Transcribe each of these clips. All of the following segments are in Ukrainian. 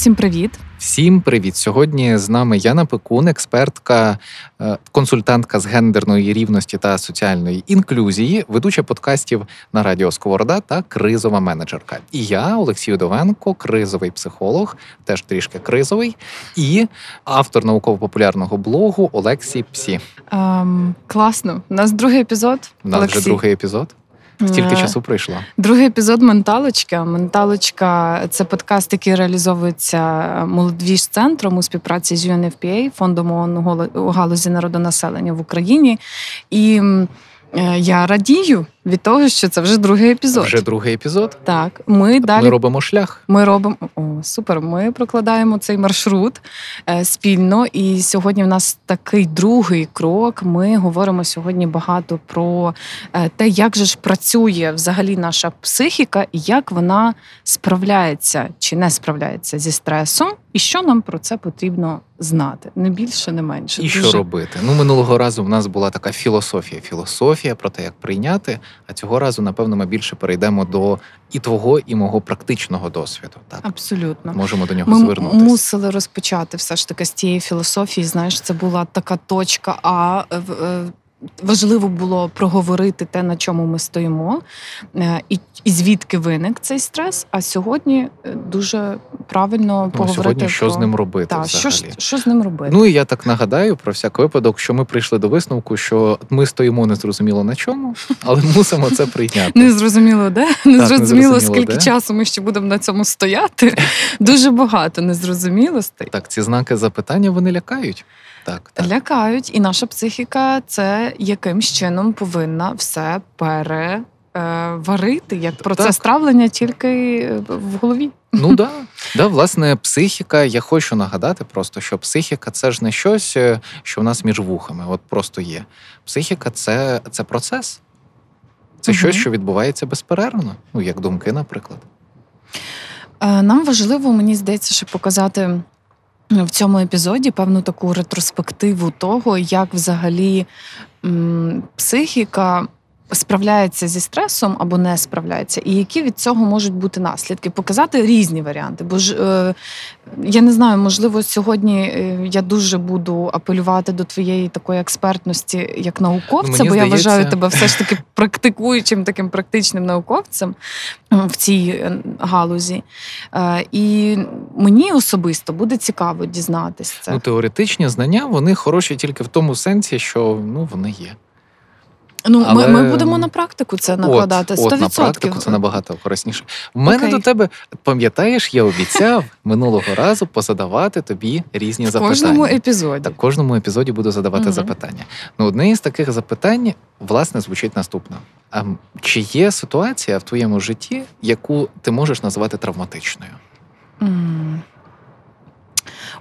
Всім привіт! Всім привіт! Сьогодні з нами Яна Пекун, експертка, е, консультантка з гендерної рівності та соціальної інклюзії, ведуча подкастів на радіо Сковорода та кризова менеджерка. І я, Олексій Довенко, кризовий психолог, теж трішки кризовий, і автор науково-популярного блогу Олексій Псі. Ем, класно. У нас другий епізод. У нас Олексій. вже другий епізод. Стільки Е, часу пройшло. Другий епізод Менталочка. Менталочка це подкаст, який реалізовується молодвіж центром у співпраці з UNFPA, фондом ООН у галузі народонаселення в Україні. І е, я радію від того, що це вже другий епізод. Вже другий епізод. Так, ми далі Ми робимо шлях. Ми робимо о, супер. Ми прокладаємо цей маршрут е, спільно. І сьогодні в нас такий другий крок. Ми говоримо сьогодні багато про е, те, як же ж працює взагалі наша психіка, і як вона справляється чи не справляється зі стресом, і що нам про це потрібно знати. Не більше, не менше. І що робити? Ну минулого разу в нас була така філософія. Філософія про те, як прийняти. А цього разу, напевно, ми більше перейдемо до і твого, і мого практичного досвіду. Так Абсолютно. можемо до нього Ми звернутися. мусили розпочати все ж таки з тієї філософії. Знаєш, це була така точка. А е, в- е, важливо було проговорити те, на чому ми стоїмо, е, і, і звідки виник цей стрес. А сьогодні е, дуже правильно Ну, поговорити сьогодні що про з ним робити Так, що, взагалі. що з ним робити. Ну і я так нагадаю про всяк випадок, що ми прийшли до висновку, що ми стоїмо незрозуміло на чому, але мусимо це прийняти. Не зрозуміло, де не не зрозуміло, зрозуміло, скільки часу ми ще будемо на цьому стояти. Дуже багато незрозумілостей. Так, ці знаки запитання вони лякають. Так, так. Лякають, і наша психіка це якимсь чином повинна все переварити, як процес Так. травлення тільки е, в голові. Ну да. да, власне, психіка. Я хочу нагадати просто, що психіка це ж не щось, е, що в нас між вухами. От просто є. Психіка це, це процес. Це Мгм. щось, що відбувається безперервно. Ну, як думки, наприклад. Е, Нам важливо, мені здається, ще показати в цьому епізоді певну таку ретроспективу того, як взагалі психіка. Справляється зі стресом або не справляється, і які від цього можуть бути наслідки? Показати різні варіанти. Бо ж е, я не знаю, можливо, сьогодні е, я дуже буду апелювати до твоєї такої експертності як науковця, Ну, мені бо я вважаю тебе все ж таки практикуючим таким практичним науковцем в цій е, галузі. Е, І мені особисто буде цікаво дізнатися це. Ну, теоретичні знання вони хороші тільки в тому сенсі, що ну вони є. Ну, Але- ми, ми будемо на практику це накладати. От, 100%. от на практику це набагато корисніше. В мене Окей. до тебе, пам'ятаєш, я обіцяв минулого разу позадавати тобі різні в запитання. кожному епізоді. Так, в кожному епізоді буду задавати Мгм. запитання. Ну, одне із таких запитань, власне, звучить наступно: а чи є ситуація в твоєму житті, яку ти можеш назвати травматичною?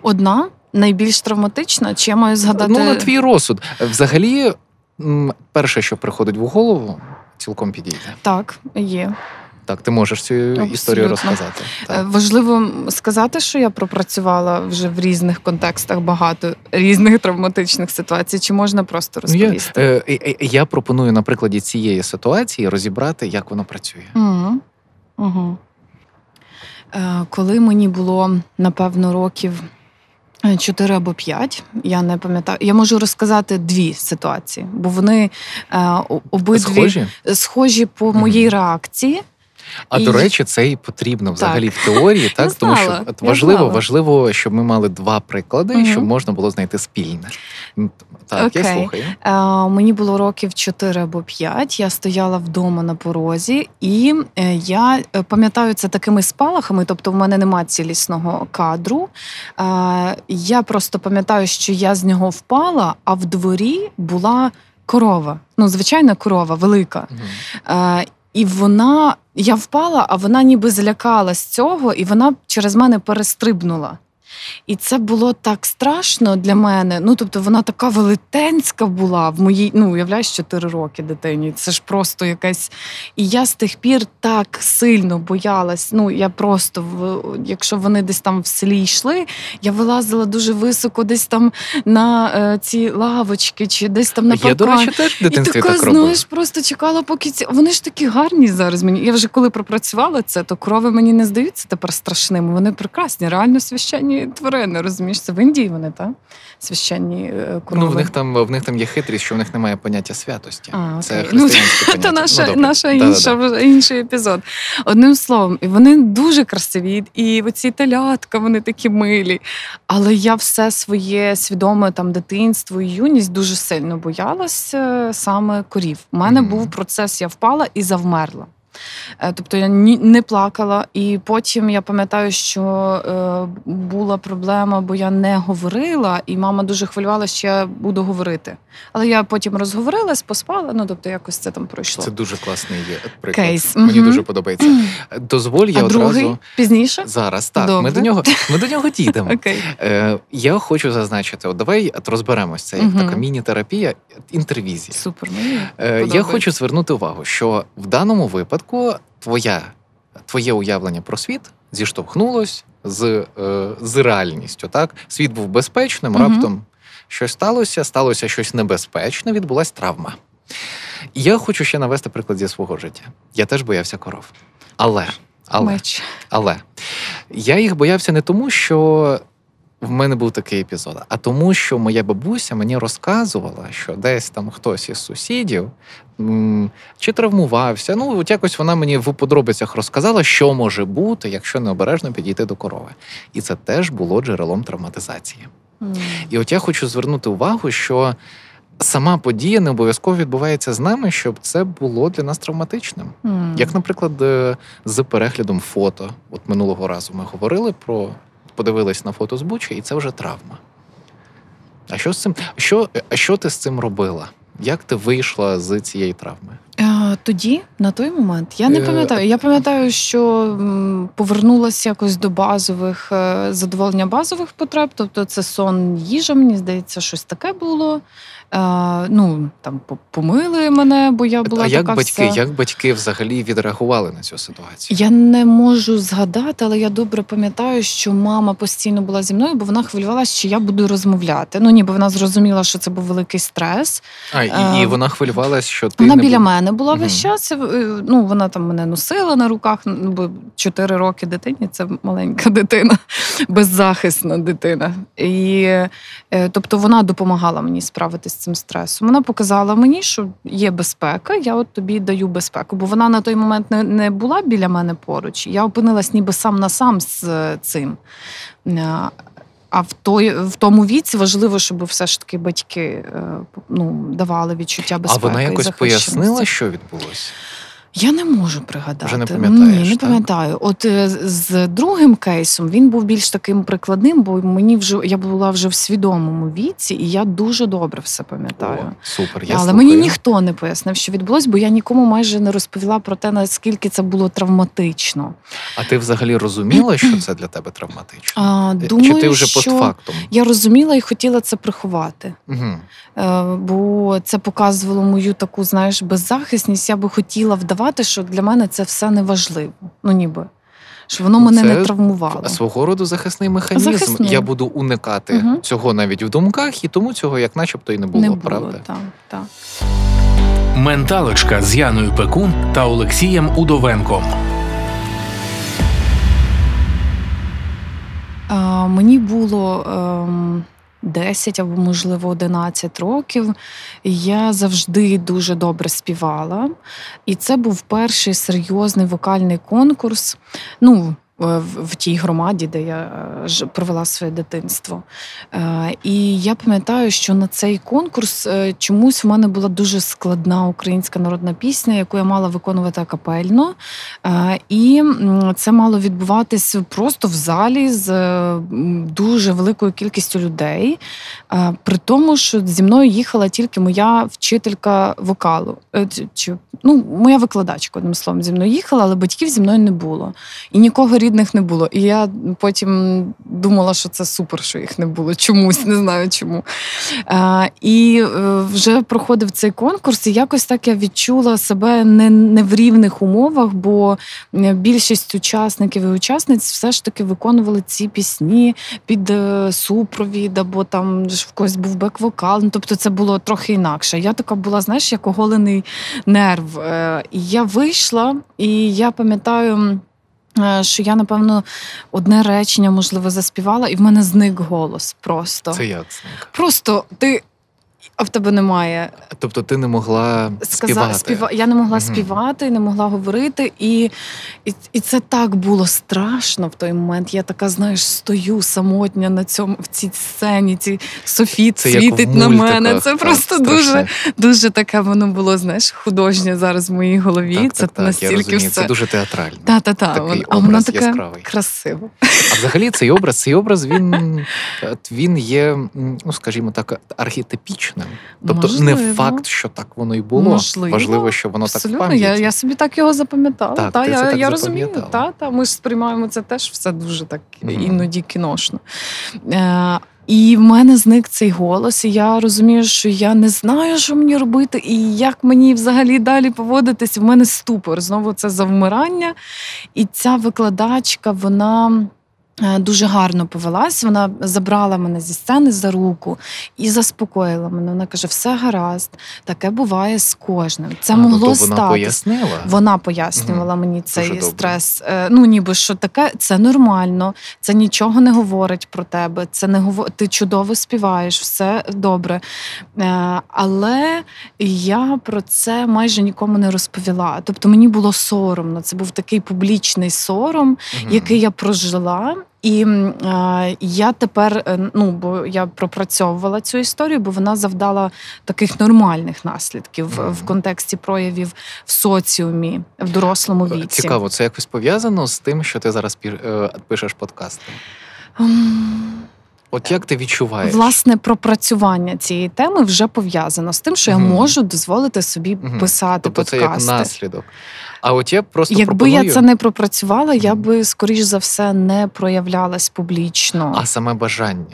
Одна найбільш травматична, чи я маю згадати. Ну, на твій розсуд. Взагалі, перше, що приходить в голову, цілком підійде. Так, є. Так, ти можеш цю історію розказати. Е, Так. Важливо сказати, що я пропрацювала вже в різних контекстах багато різних травматичних ситуацій. Чи можна просто Ну, я, розповісти? е, е, я пропоную на прикладі цієї ситуації розібрати, як воно працює. Угу. Угу. Коли мені було напевно років 4 або п'ять, я не пам'ятаю. Я можу розказати дві ситуації, бо вони е, обидві Схожі? схожі по моїй реакції. А І- до речі, це і потрібно взагалі в теорії, так Я тому що знала, от я важливо, знала. важливо, щоб ми мали два приклади, Мгм. щоб можна було знайти спільне. Так, я слухаю. Е, мені було років 4 або 5, Я стояла вдома на порозі, і е, я е, пам'ятаю це такими спалахами. Тобто, в мене нема цілісного кадру. Е, я просто пам'ятаю, що я з нього впала, а в дворі була корова. Ну, звичайна корова, велика. Е, І вона, я впала, а вона ніби злякалась цього, і вона через мене перестрибнула. І це було так страшно для мене. Ну, тобто, вона така велетенська була в моїй, ну, уявляєш, 4 роки дитині. Це ж просто якась. І я з тих пір так сильно боялась. Ну, я просто, якщо вони десь там в селі йшли, я вилазила дуже високо, десь там на е, ці лавочки, чи десь там на Я, до речі, теж в І така, так робив. знаєш, просто чекала, поки ці. Вони ж такі гарні зараз мені. Я вже коли пропрацювала це, то корови мені не здаються тепер страшними. Вони прекрасні, реально священні тварини. Розумієш, це в Індії вони, так? Священні е, корови. Ну, в них там в них там є хитрість, що в них немає поняття святості. А, Це окей. Ну, поняття. Це наша, Ну, наша Да-да-да. інша, інший епізод. Одним словом, і вони дуже красиві, і оці телятка, вони такі милі. Але я все своє свідоме там дитинство і юність дуже сильно боялась е, саме корів. У мене Мгм. був процес, я впала і завмерла. Е, Тобто я не плакала, і потім я пам'ятаю, що е, була проблема, бо я не говорила, і мама дуже хвилювалася, що я буду говорити. Але я потім розговорилась, поспала. Ну тобто, якось це там пройшло. Це дуже класний є приклад. Кейс. Мені Мгм. дуже подобається. Дозволь, я а одразу другий пізніше? зараз. Так, ми до нього ми до нього дійдемо. Окей. Е, я хочу зазначити: от давай от розберемось. Це як Мгм. така міні-терапія, інтервізія. Супер. Мені я хочу звернути увагу, що в даному випадку твоя, твоє уявлення про світ зіштовхнулось з, е, з реальністю. Так? Світ був безпечним, раптом щось сталося, сталося щось небезпечне, відбулась травма. Я хочу ще навести приклад зі свого життя. Я теж боявся коров. Але, але, але я їх боявся не тому, що в мене був такий епізод, а тому, що моя бабуся мені розказувала, що десь там хтось із сусідів чи травмувався. Ну, от якось вона мені в подробицях розказала, що може бути, якщо необережно підійти до корови. І це теж було джерелом травматизації. М. І от я хочу звернути увагу, що сама подія не обов'язково відбувається з нами, щоб це було для нас травматичним. М. Як, наприклад, е, з переглядом фото, от минулого разу ми говорили про подивились на фото з Бучі, і це вже травма. А що з цим? Що, а що ти з цим робила? Як ти вийшла з цієї травми? Тоді, на той момент, я не Е, пам'ятаю. Я пам'ятаю, що повернулася якось до базових е, задоволення базових потреб. Тобто це сон, їжа, мені здається, щось таке було. Е, Ну там помили мене, бо я була а така як батьки, вся... як батьки взагалі відреагували на цю ситуацію? Я не можу згадати, але я добре пам'ятаю, що мама постійно була зі мною, бо вона хвилювалася, що я буду розмовляти. Ну ніби вона зрозуміла, що це був великий стрес. А, і, Е, і вона хвилювалась, що ти Вона не біля бу- мене була весь час. е, Ну вона там мене носила на руках. Ну бо 4 роки дитині це маленька дитина, беззахисна дитина. І е, тобто вона допомагала мені справитися цим стресом. Вона показала мені, що є безпека. Я от тобі даю безпеку, бо вона на той момент не, не була біля мене поруч. Я опинилась ніби сам на сам з е, цим. Е, А в той в тому віці важливо, щоб все ж таки батьки е, ну, давали відчуття безпеки. А вона якось і пояснила, що відбулося? Я не можу пригадати. Вже не пам'ятаєш, Ні, не так? пам'ятаю. От е, з- другим кейсом він був більш таким прикладним, бо мені вже я була вже в свідомому віці, і я дуже добре все пам'ятаю. О, супер. Я Але слухаю. мені ніхто не пояснив, що відбулось, бо я нікому майже не розповіла про те, наскільки це було травматично. А ти взагалі розуміла, що це для тебе травматично? А, Е, думаю, Чи ти вже що постфактум? я розуміла і хотіла це приховати. Угу. Е, бо це показувало мою таку, знаєш, беззахисність. Я би хотіла вдавати, що для мене це все не важливо. Ну ніби. Що воно мене це не травмувало. Свого роду захисний механізм. Захисний. Я буду уникати Мгм. цього навіть в думках, і тому цього як начебто і не було, не було, правда? так, так. Менталочка з Яною Пекун та Олексієм Удовенком. А, мені було ем, 10 або, можливо, 11 років. Я завжди дуже добре співала. І це був перший серйозний вокальний конкурс. Ну, в, в тій громаді, де я е, провела своє дитинство. Е, І я пам'ятаю, що на цей конкурс е, чомусь в мене була дуже складна українська народна пісня, яку я мала виконувати акапельно. Е, І це мало відбуватись просто в залі з е, дуже великою кількістю людей. Е, При тому, що зі мною їхала тільки моя вчителька вокалу. Е, Чи, ну, моя викладачка, одним словом, зі мною їхала, але батьків зі мною не було. І нікого рідних не було. І я потім думала, що це супер, що їх не було. Чомусь не знаю чому. Е, І е, вже проходив цей конкурс, і якось так я відчула себе не, не в рівних умовах, бо більшість учасників і учасниць все ж таки виконували ці пісні під е, супровід, або там в когось був бек-вокал. Ну, тобто це було трохи інакше. Я така була, знаєш, як оголений нерв. Е, І я вийшла, і я пам'ятаю. Е, Що я, напевно, одне речення, можливо, заспівала, і в мене зник голос просто. Це я. це? Просто ти, а в тебе немає Тобто ти не могла сказа, співати. співа. Я не могла Мгм. співати, не могла говорити, і, і, і це так було страшно в той момент. Я така, знаєш, стою самотня на цьому в цій сцені. Ці софіт Це світить на мене. Це так, просто страшне. дуже, дуже таке воно було, знаєш, художнє зараз в моїй голові. Так, це так, я настільки розумію. все. Це дуже театрально. Та, та, та. Такий А воно таке яскравий. красиво. А взагалі цей образ, цей образ він, він є, ну скажімо так, архетипічним. Тобто не факт, що так воно і було. Можливо. Важливо, що воно так в пам'яті. я, я собі так його запам'ятала. Так, та, ти я, це так я розумію. Та, та, ми ж сприймаємо це теж все дуже так Мгм. іноді кіношно. Е, і в мене зник цей голос, і я розумію, що я не знаю, що мені робити, і як мені взагалі далі поводитись. В мене ступор. Знову це завмирання. І ця викладачка, вона. Е, Дуже гарно повелась. Вона забрала мене зі сцени за руку і заспокоїла мене. Вона каже: все гаразд, таке буває з кожним. Це А, могло тобто вона статись. пояснила. Вона пояснювала мені цей добре. стрес. Е, Ну, ніби що таке, це нормально, це нічого не говорить про тебе. Це не говор... ти чудово співаєш, все добре. Е, Але я про це майже нікому не розповіла. Тобто мені було соромно. Це був такий публічний сором, Мгм. який я прожила. І е, я тепер, е, ну бо я пропрацьовувала цю історію, бо вона завдала таких нормальних наслідків Мгм. в контексті проявів в соціумі в дорослому віці. Цікаво, це якось пов'язано з тим, що ти зараз е, пишеш подкасти. М, От як ти відчуваєш? Власне, пропрацювання цієї теми вже пов'язано з тим, що я можу дозволити собі Мгм. писати тобто це як наслідок. А от я просто Якби пропоную... я це не пропрацювала, я би скоріш за все не проявлялась публічно. А саме бажання.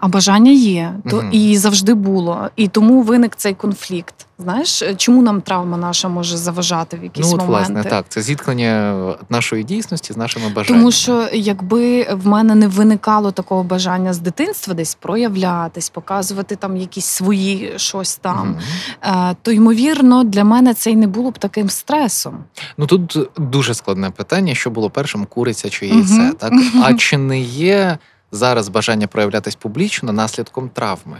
А бажання є, то Мгм. і завжди було. І тому виник цей конфлікт. Знаєш, чому нам травма наша може заважати в якісь ну, от, моменти? власне, так. Це зіткнення нашої дійсності з нашими бажаннями. Тому що якби в мене не виникало такого бажання з дитинства десь проявлятись, показувати там якісь свої щось там, е, то ймовірно для мене це й не було б таким стресом. Ну тут дуже складне питання, що було першим, куриця чи яйце. Так? Мгм. А чи не є зараз бажання проявлятись публічно наслідком травми?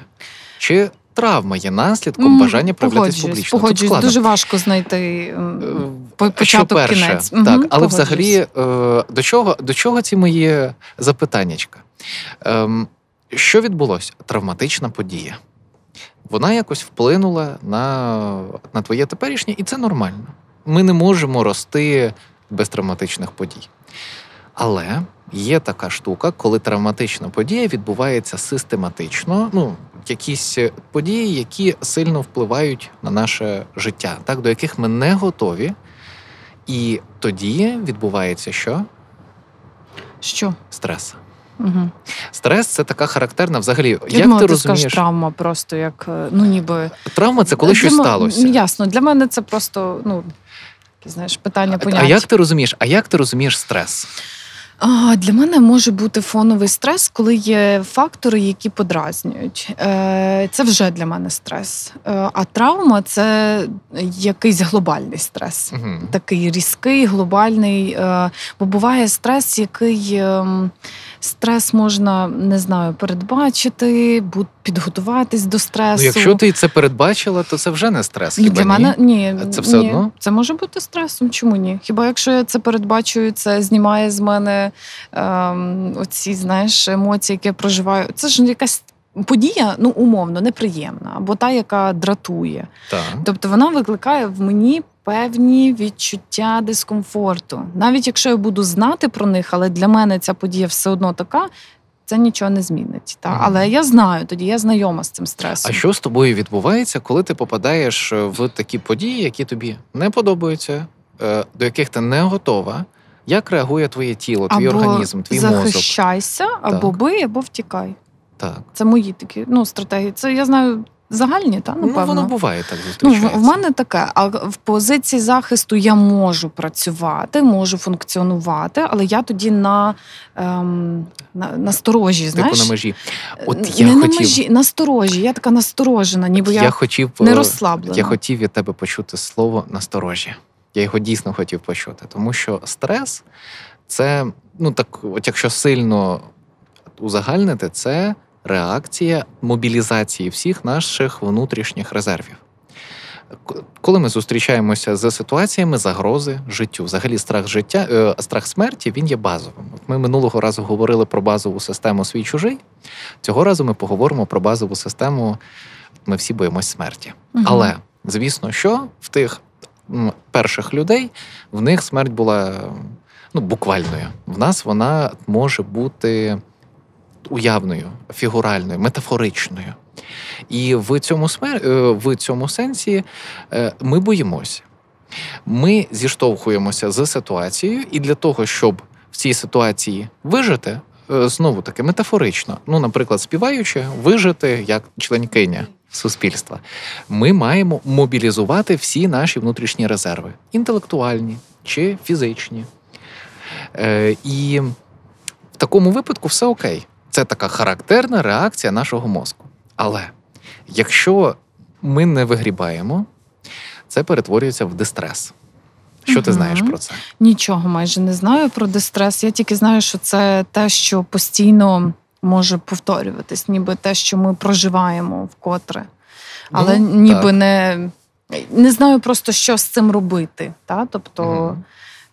Чи травма є наслідком бажання проявлятись публічно? Тут Погоджуюсь, складно. дуже важко знайти Е, по- початок що перше, кінець. Так, Мгм, але погоджуюсь. взагалі е, до чого, до чого ці мої запитаннячка? Ем, що відбулося? Травматична подія. Вона якось вплинула на, на твоє теперішнє, і це нормально. Ми не можемо рости без травматичних подій. Але є така штука, коли травматична подія відбувається систематично. Ну, якісь події, які сильно впливають на наше життя, так, до яких ми не готові. І тоді відбувається що? Що? Стрес. Угу. Стрес це така характерна взагалі. Я як думала, ти ти скажеш розумієш, травма, просто як е, ну ніби травма це коли Для щось м- сталося. Ясно, для мене це просто ну знаєш питання А як ти розумієш? А як ти розумієш стрес? Для мене може бути фоновий стрес, коли є фактори, які подразнюють. Е, Це вже для мене стрес. Е, А травма це якийсь глобальний стрес. Угу. Такий різкий, глобальний. е, Бо буває стрес, який ем, стрес можна не знаю, передбачити, підготуватись до стресу. Ну, якщо ти це передбачила, то це вже не стрес. Хіба для мене ні, А це все ні. одно? Це може бути стресом. Чому ні? Хіба якщо я це передбачую, це знімає з мене ем, оці знаєш емоції, які я проживаю. Це ж якась подія, ну умовно, неприємна, або та, яка дратує. Так. Тобто вона викликає в мені певні відчуття дискомфорту. Навіть якщо я буду знати про них, але для мене ця подія все одно така. Це нічого не змінить. Та? Але я знаю, тоді я знайома з цим стресом. А що з тобою відбувається, коли ти попадаєш в такі події, які тобі не подобаються, е, до яких ти не готова? Як реагує твоє тіло, твій або організм, твій мозок? захищайся, або Так. бий, або втікай. Так. Це мої такі ну, стратегії. Це я знаю загальні, та Ну, напевно. воно буває так Ну, зустрічається. в, в мене таке, а в позиції захисту я можу працювати, можу функціонувати, але я тоді на, ем, на, насторожі, Типу знаєш? на межі. От не я на хотів, межі, насторожі. Я така насторожена, ніби я, я, хотів, не е, розслаблена. Я хотів від тебе почути слово насторожі. Я його дійсно хотів почути, тому що стрес це, ну так, от якщо сильно узагальнити, це реакція мобілізації всіх наших внутрішніх резервів. Коли ми зустрічаємося з ситуаціями загрози життю, взагалі страх життя, е, страх смерті він є базовим. От ми минулого разу говорили про базову систему свій чужий. Цього разу ми поговоримо про базову систему. Ми всі боїмось смерті. Мгм. Але звісно, що в тих перших людей в них смерть була ну, буквальною. В нас вона може бути уявною, фігуральною, метафоричною. І в цьому смер... е, в цьому сенсі е, ми боїмося. Ми зіштовхуємося з ситуацією, і для того, щоб в цій ситуації вижити, е, знову таки метафорично, ну, наприклад, співаючи, вижити як членкиня суспільства, ми маємо мобілізувати всі наші внутрішні резерви інтелектуальні чи фізичні. І в такому випадку все окей. Це така характерна реакція нашого мозку. Але якщо ми не вигрібаємо, це перетворюється в дистрес. Що ти знаєш про це? Нічого майже не знаю про дистрес. Я тільки знаю, що це те, що постійно може повторюватись, ніби те, що ми проживаємо вкотре. Але Ну, ніби так. не, не знаю просто, що з цим робити. Та? Тобто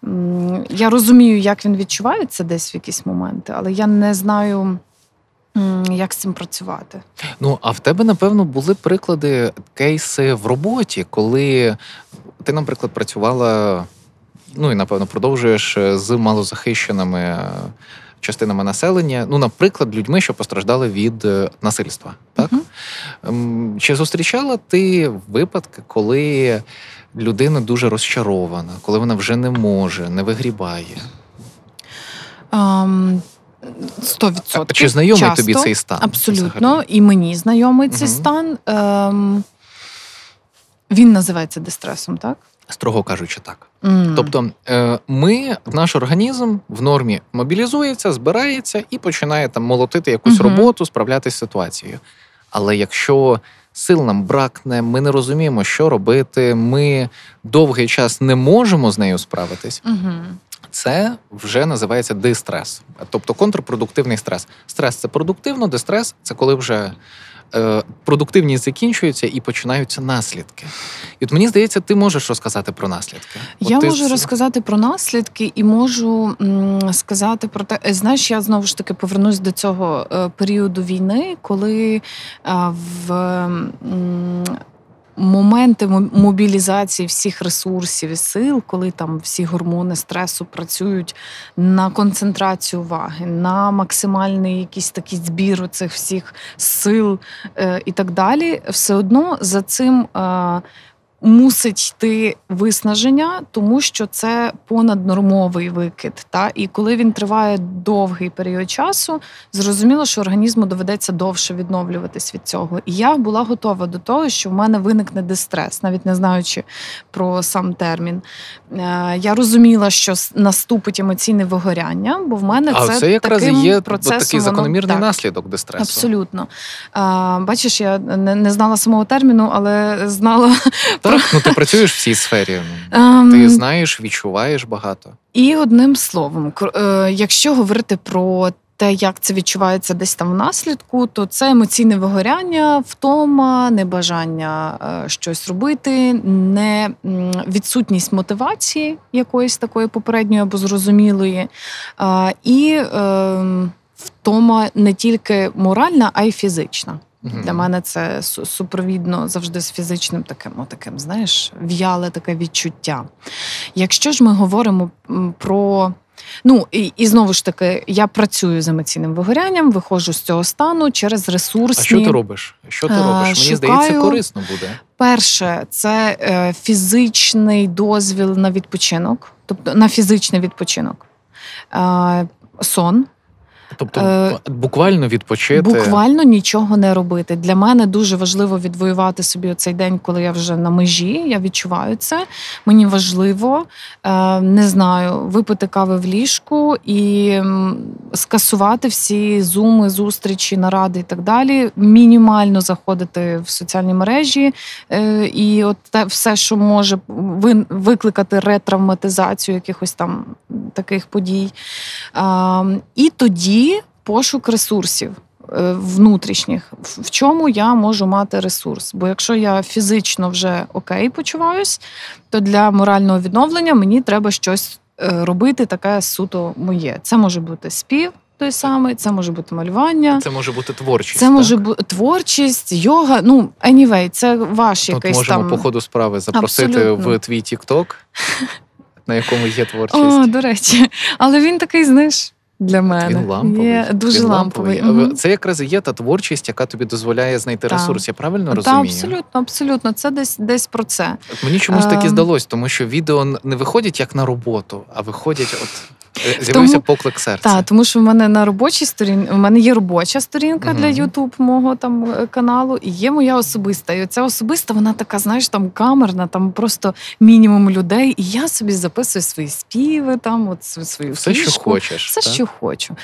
м, я розумію, як він відчувається десь в якісь моменти, але я не знаю, як з цим працювати. Ну, а в тебе, напевно, були приклади, кейси в роботі, коли ти, наприклад, працювала, ну і напевно продовжуєш е, з малозахищеними е, частинами населення, ну, наприклад, людьми, що постраждали від е, насильства. Так? Ем, Чи зустрічала ти випадки, коли людина дуже розчарована, коли вона вже не може, не вигрібає? Ам, 100%. Чи знайомий Часто. тобі цей стан? Абсолютно, взагалі? і мені знайомий цей стан. Ем, він називається дистресом, так? Строго кажучи, так. М. Тобто, е, ми, наш організм в нормі мобілізується, збирається і починає там молотити якусь Мгм. роботу, справлятися з ситуацією. Але якщо сил нам бракне, ми не розуміємо, що робити, ми довгий час не можемо з нею справитись, Мгм. Це вже називається дистрес, тобто контрпродуктивний стрес. Стрес це продуктивно, дистрес це коли вже. е, Продуктивність закінчується і починаються наслідки. І от мені здається, ти можеш розказати про наслідки. От Я ти можу розказати про наслідки і можу м, сказати про те, е, знаєш, я знову ж таки повернусь до цього е, періоду війни, коли е, в м, моменти мобілізації всіх ресурсів і сил, коли там всі гормони стресу працюють на концентрацію уваги, на максимальний якийсь такий збір цих всіх сил е, і так далі, все одно за цим. Е, мусить йти виснаження, тому що це понаднормовий викид. Та? І коли він триває довгий період часу, зрозуміло, що організму доведеться довше відновлюватись від цього. І я була готова до того, що в мене виникне дистрес, навіть не знаючи про сам термін. Е, Я розуміла, що наступить емоційне вигоряння, бо в мене А це це якраз таким є процесом такий воно- закономірний так. наслідок дистресу. Абсолютно. Бачиш, я не знала самого терміну, але знала. Так, ну ти працюєш в цій сфері. ем, Ти знаєш, відчуваєш багато. І одним словом, е, якщо говорити про те, як це відчувається десь там в наслідку, то це емоційне вигоряння, втома, небажання е, щось робити, не відсутність мотивації якоїсь такої попередньої або зрозумілої, е, і е, втома не тільки моральна, а й фізична. Мгм. Для мене це супровідно завжди з фізичним таким, о, таким, знаєш, в'яле таке відчуття. Якщо ж ми говоримо про. Ну і, і знову ж таки, я працюю з емоційним вигорянням, виходжу з цього стану через ресурсні. А що ти робиш? Що ти Е, робиш? Мені шукаю- здається, корисно буде. Перше, це е, фізичний дозвіл на відпочинок, тобто на фізичний відпочинок. Е, сон, Тобто Е, буквально відпочити. Буквально нічого не робити. Для мене дуже важливо відвоювати собі цей день, коли я вже на межі. Я відчуваю це. Мені важливо е, не знаю, випити кави в ліжку і скасувати всі зуми, зустрічі, наради і так далі. Мінімально заходити в соціальні мережі, е, і от те все, що може викликати ретравматизацію якихось там таких подій. І тоді пошук ресурсів. е, Внутрішніх, В- чому я можу мати ресурс? Бо якщо я фізично вже окей почуваюсь, то для морального відновлення мені треба щось е, робити, таке суто моє. Це може бути спів той самий, це може бути малювання, Це може бути творчість. це може бути творчість, йога. Ну, anyway, це ваш От якийсь можемо там. по ходу справи запросити Абсолютно. в твій Тік-Ток, на якому є творчість. О, до речі, але він такий, знаєш, для мене Він ламповий. Є дуже Він ламповий. ламповий. Це якраз і є та творчість, яка тобі дозволяє знайти Так. ресурс. Я правильно розумію? абсолютно, абсолютно. Це десь десь про це. Мені чомусь таки Ем. здалось, тому що відео не виходять як на роботу, а виходять, от е, з'явився поклик серця. Так, тому що в мене на робочій сторінці, у мене є робоча сторінка Мгм. для Ютуб мого там е, каналу, і є моя особиста. І ця особиста, вона така, знаєш, там камерна, там просто мінімум людей. І я собі записую свої співи, там от свою Все, що хочеш. Все, так? що хочу.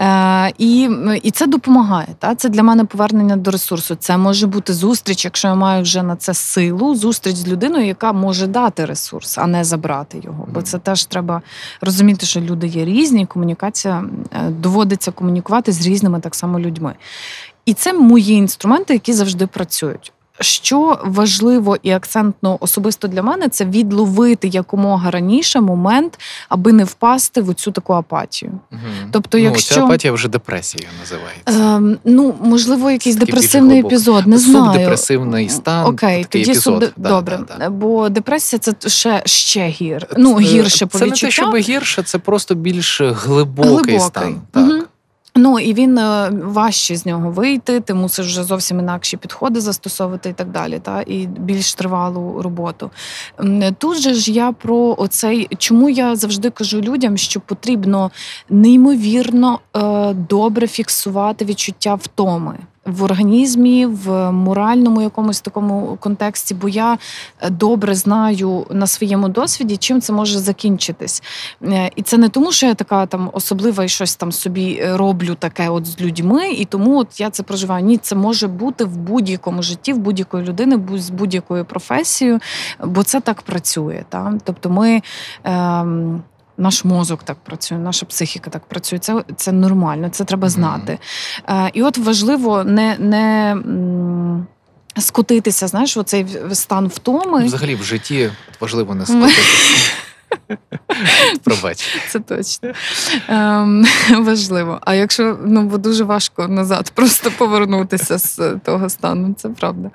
Е, і, і це допомагає. Та? Це для мене повернення до ресурсу. Це може бути зустріч, якщо я маю вже на це силу, зустріч з людиною, яка може дати ресурс, а не забрати його. Бо це теж треба розуміти, що люди є різні, комунікація е, доводиться комунікувати з різними так само людьми. І це мої інструменти, які завжди працюють. Що важливо і акцентно особисто для мене, це відловити якомога раніше момент, аби не впасти в цю таку апатію. Мгм. Тобто, ну, якщо- ця апатія вже депресією називається. Ем, ну, можливо, якийсь депресивний епізод, не знаю. Субдепресивний стан. Окей, такий тоді епізод. Да, добре. да, да. Бо депресія це ще, ще гір. Ну, гірше по Це не те, щоб гірше, це просто більш глибокий, Глибокий. стан. Так. Мгм. Ну і він е, важче з нього вийти, ти мусиш вже зовсім інакші підходи застосовувати і так далі, та і більш тривалу роботу. Тут же ж я про оцей, чому я завжди кажу людям, що потрібно неймовірно е, добре фіксувати відчуття втоми. В організмі, в моральному якомусь такому контексті, бо я е, добре знаю на своєму досвіді, чим це може закінчитись. Е, І це не тому, що я така там особлива і щось там собі е, роблю таке от з людьми, і тому от я це проживаю. Ні, це може бути в будь-якому житті, в будь-якої людини, з будь-якою професією, бо це так працює. Та? Тобто ми. Ем, наш мозок так працює, наша психіка так працює. Це, це нормально, це треба знати. Е, і от важливо не. не Скотитися, знаєш, оцей стан втоми. Взагалі в житті важливо не скотитися. Пробач. Це точно ем, важливо. А якщо ну бо дуже важко назад просто повернутися з того стану, це правда.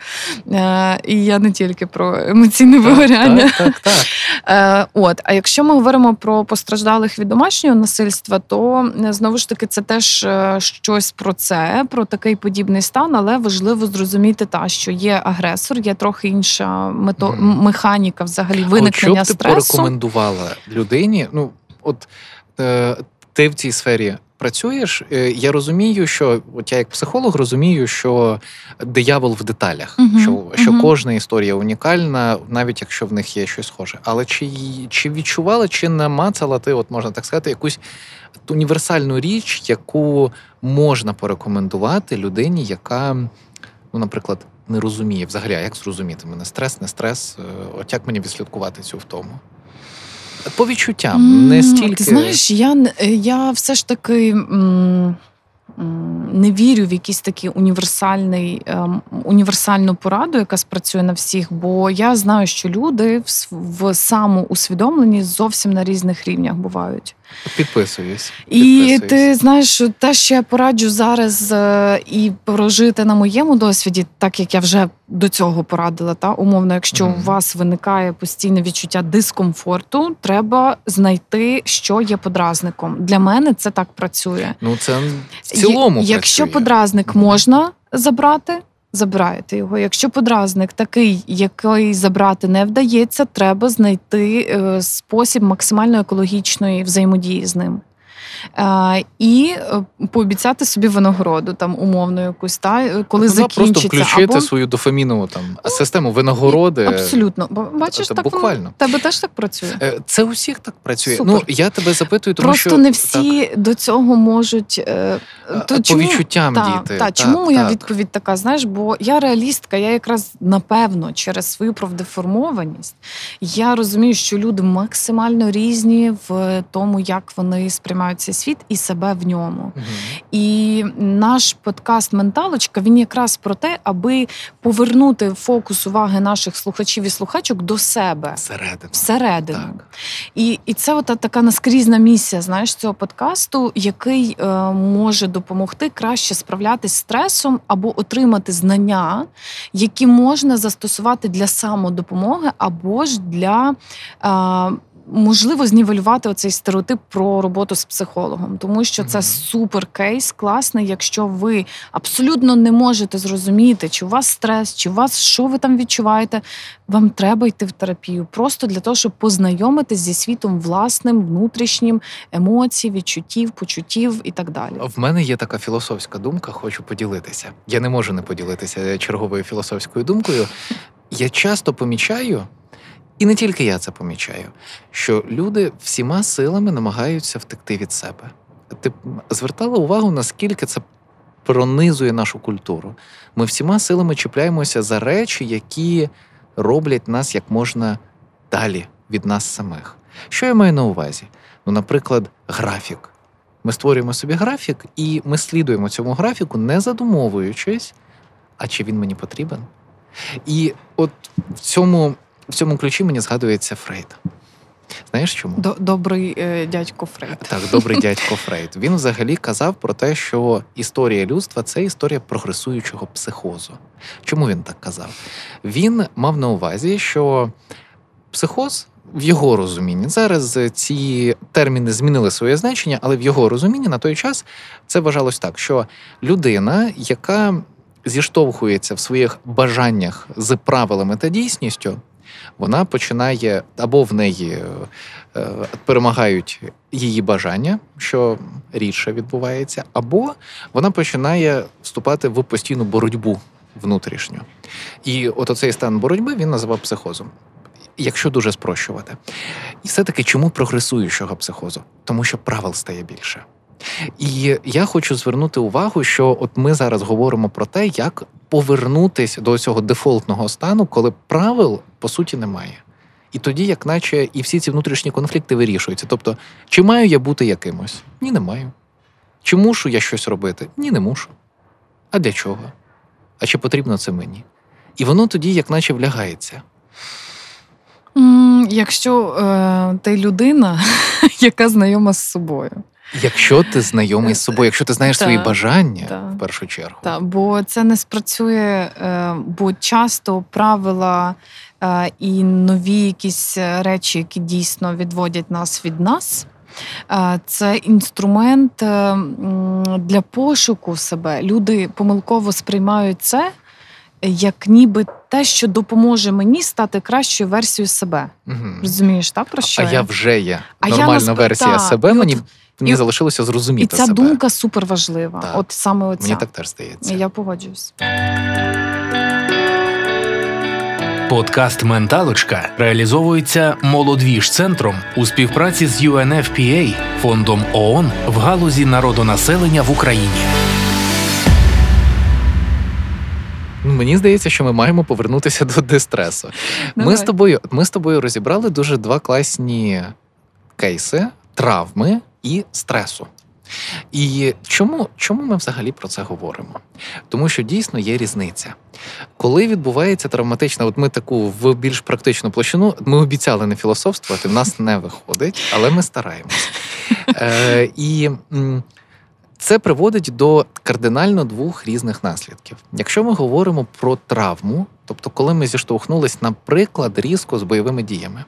Е, і я не тільки про емоційне вигоряння. Так, так, так. Е, от, а якщо ми говоримо про постраждалих від домашнього насильства, то е, знову ж таки це теж е, щось про це, про такий подібний стан, але важливо зрозуміти та що є агресор, є трохи інша мето... Механіка взагалі А от виникнення що б ти стресу. Порекомендувала людині? Ну, от е, ти в цій сфері працюєш. Е, я розумію, що от я як психолог розумію, що диявол в деталях, Мгм, що, що мгм. кожна історія унікальна, навіть якщо в них є щось схоже. Але чи, чи відчувала, чи намацала ти, от можна так сказати, якусь універсальну річ, яку можна порекомендувати людині, яка, ну, наприклад, не розуміє взагалі, як зрозуміти мене стрес, не стрес, е, от як мені відслідкувати цю втому? По відчуттям, не стільки. Ти знаєш, я, я все ж таки. м, не вірю в якийсь такий універсальний ем, універсальну пораду, яка спрацює на всіх, бо я знаю, що люди в, самоусвідомленні зовсім на різних рівнях бувають. Підписуюсь. І ти знаєш, те, що я пораджу зараз е, і прожити на моєму досвіді, так як я вже до цього порадила, та умовно, якщо Мгм. у вас виникає постійне відчуття дискомфорту, треба знайти, що є подразником. Для мене це так працює. Ну це в цілому. Якщо працює. подразник можна забрати. Забираєте його. Якщо подразник такий, який забрати не вдається, треба знайти е, спосіб максимально екологічної взаємодії з ним. Е, і е, пообіцяти собі винагороду, там умовно якусь, та, е, коли Ну, закінчиться. просто включити або... Ну, свою дофамінову там систему винагороди. Абсолютно. Бо Бачиш, так буквально. тебе теж так працює. Це у всіх так працює. Супер. Ну я тебе запитую, тому Просто що не всі до цього можуть. То по чому- відчуттям Так, діти. так, чому моя так. відповідь така? Знаєш, бо я реалістка, я якраз напевно через свою правдеформованість я розумію, що люди максимально різні в тому, як вони сприймають цей світ і себе в ньому. Мгм. І наш подкаст Менталочка він якраз про те, аби повернути фокус уваги наших слухачів і слухачок до себе Всередину. всередину. Так. І, і це от така наскрізна місія, знаєш, цього подкасту, який е, може допомогти краще справлятись з стресом або отримати знання, які можна застосувати для самодопомоги, або ж для. Е, Можливо, знівелювати оцей стереотип про роботу з психологом, тому що це супер кейс класний, якщо ви абсолютно не можете зрозуміти, чи у вас стрес, чи у вас що ви там відчуваєте. Вам треба йти в терапію просто для того, щоб познайомитись зі світом власним, внутрішнім, емоцій, відчуттів, почуттів і так далі. В мене є така філософська думка, хочу поділитися. Я не можу не поділитися черговою філософською думкою. Я часто помічаю, і не тільки я це помічаю, що люди всіма силами намагаються втекти від себе. Ти звертала увагу, наскільки це пронизує нашу культуру. Ми всіма силами чіпляємося за речі, які роблять нас як можна далі від нас самих. Що я маю на увазі? Ну, наприклад, графік. Ми створюємо собі графік, і ми слідуємо цьому графіку, не задумовуючись, а чи він мені потрібен. І от в цьому, в цьому ключі мені згадується Фрейд. Знаєш чому? Добрий е, дядько Фрейд. Так, добрий дядько Фрейд. Він взагалі казав про те, що історія людства це історія прогресуючого психозу. Чому він так казав? Він мав на увазі, що психоз. В його розумінні зараз ці терміни змінили своє значення, але в його розумінні на той час це вважалось так, що людина, яка зіштовхується в своїх бажаннях з правилами та дійсністю, вона починає або в неї е, перемагають її бажання, що рідше відбувається, або вона починає вступати в постійну боротьбу внутрішню. І от оцей стан боротьби він називав психозом. Якщо дуже спрощувати. І все-таки чому прогресуючого психозу? Тому що правил стає більше. І я хочу звернути увагу, що от ми зараз говоримо про те, як повернутися до цього дефолтного стану, коли правил по суті немає. І тоді, як наче, і всі ці внутрішні конфлікти вирішуються. Тобто, чи маю я бути якимось? Ні, не маю. Чи мушу я щось робити? Ні, не мушу. А для чого? А чи потрібно це мені? І воно тоді, як наче, влягається. Якщо е, ти людина, яка знайома з собою. Якщо ти знайомий з собою, якщо ти знаєш свої бажання так. в першу чергу. Та, бо це не спрацює, е, бо часто правила е, і нові якісь е, речі, які дійсно відводять нас від нас. Це інструмент для пошуку себе. Люди помилково сприймають це як ніби те, що допоможе мені стати кращою версією себе. Мгм. Розумієш, так про що А я вже є А я нормальна версія так. себе. І от- Мені, і- залишилося зрозуміти І ця себе. думка супер важлива. Так. От саме оця. Мені так теж здається. Я погоджуюсь. Подкаст Менталочка реалізовується молодвіж центром у співпраці з UNFPA, фондом ООН в галузі народонаселення в Україні. Ну, Мені здається, що ми маємо повернутися до дистресу. Ми з тобою, ми з тобою розібрали дуже два класні кейси травми і стресу. І чому чому ми взагалі про це говоримо? Тому що дійсно є різниця. Коли відбувається травматична, от ми таку в більш практичну площину, ми обіцяли не філософствувати, в нас не виходить, але ми стараємось. Е, І це приводить до кардинально двох різних наслідків. Якщо ми говоримо про травму, тобто коли ми зіштовхнулись, наприклад, різко з бойовими діями,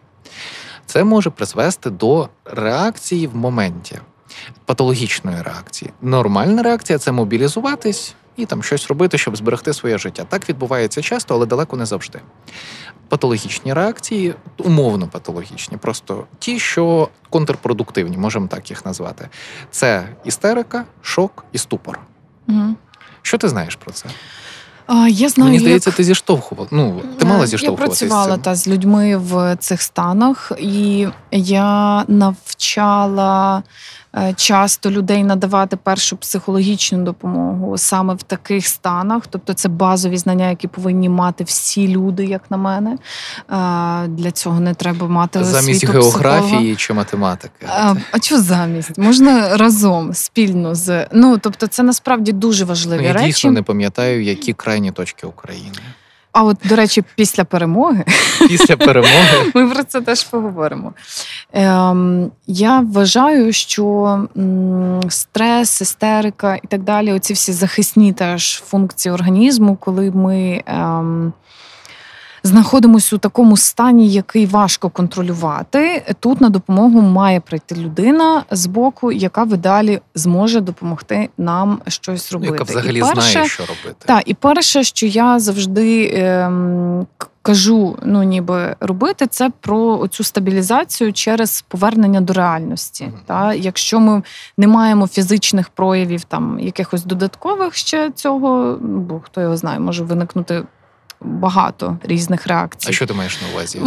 це може призвести до реакції в моменті патологічної реакції. Нормальна реакція це мобілізуватись і там щось робити, щоб зберегти своє життя. Так відбувається часто, але далеко не завжди. Патологічні реакції, умовно патологічні, просто ті, що контрпродуктивні, можемо так їх назвати. Це істерика, шок і ступор. Угу. Що ти знаєш про це? А, я знаю, Мені здається, як... ти зіштовхувала. Ну, ти мала зіштовхуватися. Я працювала з цим. та з людьми в цих станах, і я навчала Е, часто людей надавати першу психологічну допомогу саме в таких станах, тобто це базові знання, які повинні мати всі люди, як на мене. Е, для цього не треба мати замість освіту географії психолога. чи математики. А, а що замість? Можна разом спільно з ну тобто, це насправді дуже важливі Ну, я речі. дійсно не пам'ятаю, які крайні точки України. А от, до речі, після перемоги Після перемоги ми про це теж поговоримо. Ем, Я вважаю, що стрес, істерика і так далі оці всі захисні теж функції організму, коли ми. Ем, знаходимося у такому стані, який важко контролювати. Тут на допомогу має прийти людина з боку, яка видалі зможе допомогти нам щось робити. яка взагалі і перше, знає, що робити. Так, і перше, що я завжди ем, кажу, ну ніби робити, це про цю стабілізацію через повернення до реальності. Мгм. Та? Якщо ми не маємо фізичних проявів, там якихось додаткових ще цього, ну, бо хто його знає, може виникнути. Багато різних реакцій. А що ти маєш на увазі?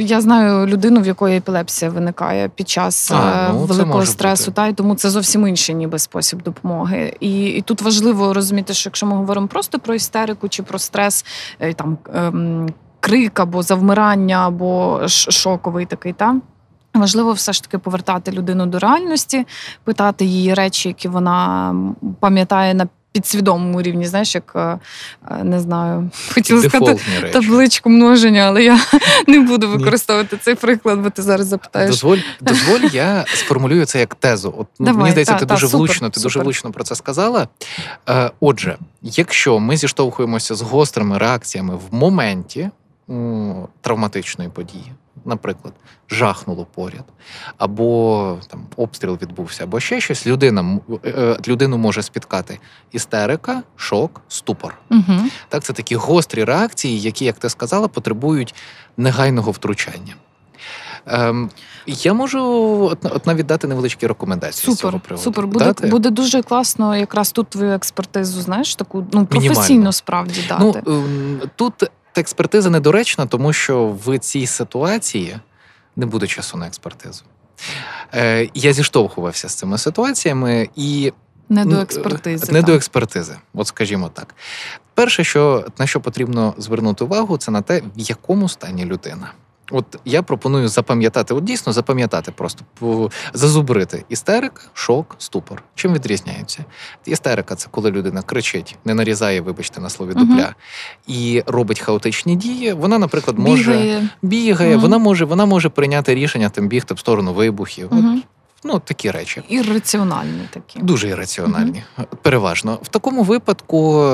Я знаю людину, в якої епілепсія виникає під час А, е, ну, великого стресу, бути. та й тому це зовсім інший ніби спосіб допомоги. І, і тут важливо розуміти, що якщо ми говоримо просто про істерику чи про стрес, е, там ем, крик або завмирання, або шоковий такий, та. Важливо все ж таки повертати людину до реальності, питати її речі, які вона пам'ятає на підсвідомому рівні. Знаєш, як е, е, не знаю, хотіла сказати речі. табличку множення, але я не буду використовувати цей приклад, бо ти зараз запитаєш. Дозволь, дозволь, я сформулюю це як тезу. От ну, Давай, мені здається, та, ти та, дуже супер, влучно, ти дуже влучно про це сказала. Е, отже, якщо ми зіштовхуємося з гострими реакціями в моменті травматичної події, наприклад, жахнуло поряд, або там обстріл відбувся, або ще щось, людина м- е, людину може спіткати істерика, шок, ступор. Угу. Так, це такі гострі реакції, які, як ти сказала, потребують негайного втручання. Ем, я можу от, от навіть дати невеличкі рекомендації з цього приводу. супер. Буде, Дати? буде дуже класно якраз тут твою експертизу, знаєш, таку ну, Мінімально. професійно справді Ну, дати. ем, тут експертиза недоречна, тому що в цій ситуації не буде часу на експертизу. Е, я зіштовхувався з цими ситуаціями і не до експертизи. Не так. до експертизи, от скажімо так. Перше, що на що потрібно звернути увагу, це на те, в якому стані людина. От я пропоную запам'ятати, от дійсно запам'ятати, просто зазубрити істерика, шок, ступор. Чим відрізняються? Істерика це коли людина кричить, не нарізає, вибачте, на слові дупля, і робить хаотичні дії. Вона, наприклад, може Бігає. бігає, Мгм. вона може, вона може прийняти рішення там бігти в сторону вибухів. От, ну, такі речі. Ірраціональні такі. Дуже ірраціональні, переважно. В такому випадку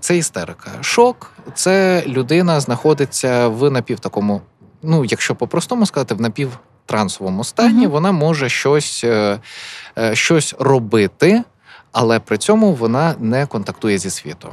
це істерика. Шок це людина знаходиться в напів такому, ну, якщо по-простому сказати, в напівтрансовому стані, Мгм. вона може щось, е, е, щось робити, але при цьому вона не контактує зі світом.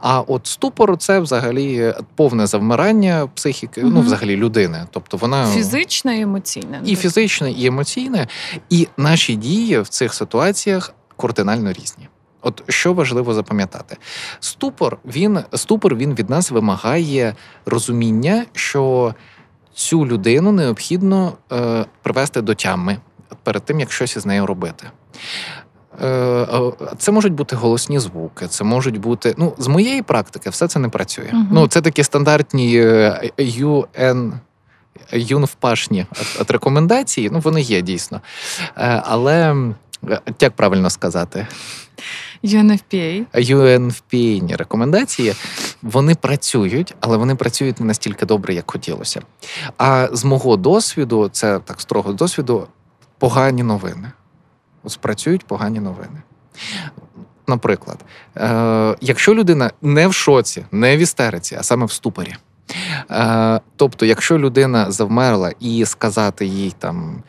А от ступор це взагалі повне завмирання психіки, ну, взагалі людини. Тобто вона Фізичне і емоційне. і фізичне, і емоційне, і наші дії в цих ситуаціях кардинально різні. От що важливо запам'ятати, ступор він ступор він від нас вимагає розуміння, що цю людину необхідно е, привести до тями перед тим, як щось із нею робити. Е, е, Це можуть бути голосні звуки, це можуть бути. Ну, з моєї практики все це не працює. Мгм. Ну, це такі стандартні е, UN юнвпашні от, от рекомендації, ну вони є дійсно. Е, Але Е, Як правильно сказати? UNFPA. UNFPA рекомендації вони працюють, але вони працюють не настільки добре, як хотілося. А з мого досвіду, це так строго досвіду, погані новини. От спрацюють погані новини. Наприклад, е, якщо людина не в шоці, не в істериці, а саме в ступорі. Е, тобто, якщо людина завмерла і сказати їй там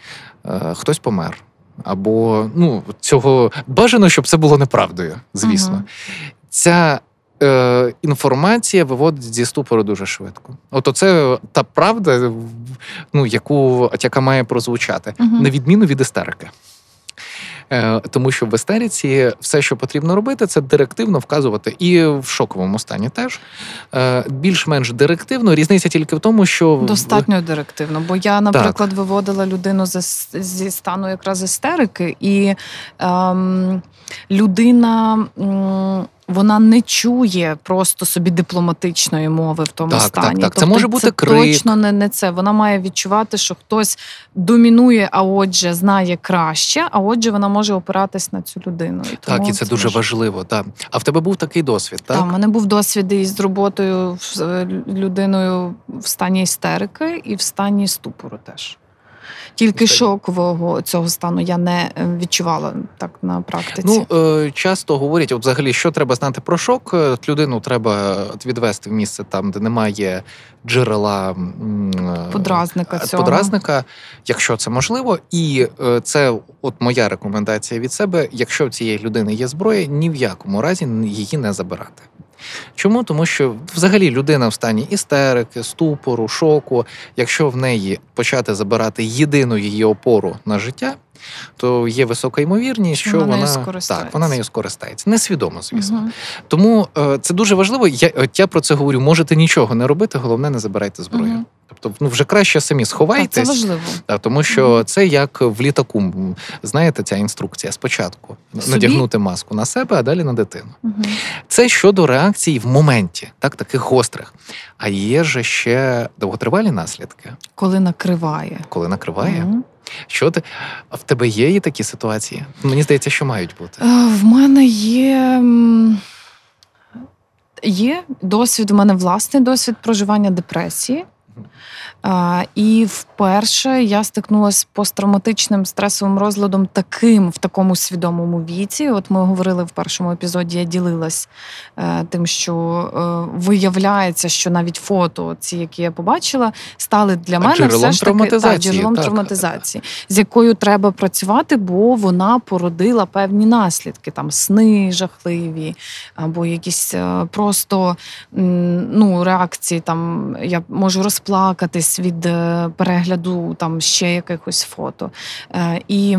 е, хтось помер, або ну, цього бажано, щоб це було неправдою, звісно. Мгм. Ця е, інформація виводить зі ступору дуже швидко. От оце та правда, ну, яку, яка має прозвучати, Мгм. на відміну від істерики. Е, Тому що в естериці все, що потрібно робити, це директивно вказувати. І в шоковому стані теж Е, більш-менш директивно. Різниця тільки в тому, що Достатньо директивно, бо я, наприклад, виводила людину зі, зі стану якраз істерики, і ем, людина. м, вона не чує просто собі дипломатичної мови в тому Так, так, стані. так. Це Тобто може бути це крик. точно не, не це. Вона має відчувати, що хтось домінує, а отже, знає краще, а отже, вона може опиратись на цю людину. І так, і це дуже важливо. важливо. Так. А в тебе був такий досвід, так? Так, у мене був досвід із роботою з е, людиною в стані істерики і в стані ступору теж. Тільки шокового цього стану я не е, відчувала так на практиці. Ну, е, часто говорять, от взагалі, що треба знати про шок. Е, от Людину треба відвести в місце там, де немає джерела Подразника цього. подразника, якщо це можливо. І це от моя рекомендація від себе: якщо в цієї людини є зброя, ні в якому разі її не забирати. Чому? Тому що взагалі людина в стані істерики, ступору, шоку, якщо в неї почати забирати єдину її опору на життя, то є висока ймовірність, Що вона вона нею скористається. так, вона нею скористається. Несвідомо, звісно. Угу. Тому е, це дуже важливо. Я, от я про це говорю. Можете нічого не робити, головне не забирайте зброю. Мгм. Тобто, ну вже краще самі Так, це важливо. тому що це як в літаку. Знаєте, ця інструкція спочатку Собі? надягнути маску на себе, а далі на дитину. Мгм. Це щодо реакцій в моменті, так таких гострих. А є же ще довготривалі наслідки, Коли накриває. коли накриває. Мгм. Що ти в тебе є і такі ситуації? Мені здається, що мають бути. Е, В мене є. Є досвід, у мене власний досвід проживання депресії. Mm-hmm. І вперше я стикнулася з посттравматичним стресовим розладом таким в такому свідомому віці. От ми говорили в першому епізоді, я ділилась е, тим, що е, виявляється, що навіть фото, ці, які я побачила, стали для мене джерелом все ж таки та, джерелом так. травматизації, з якою треба працювати, бо вона породила певні наслідки, там сни жахливі, або якісь е, просто ну, реакції. Там я можу розплакатись від е, перегляду там ще якихось фото. Е, І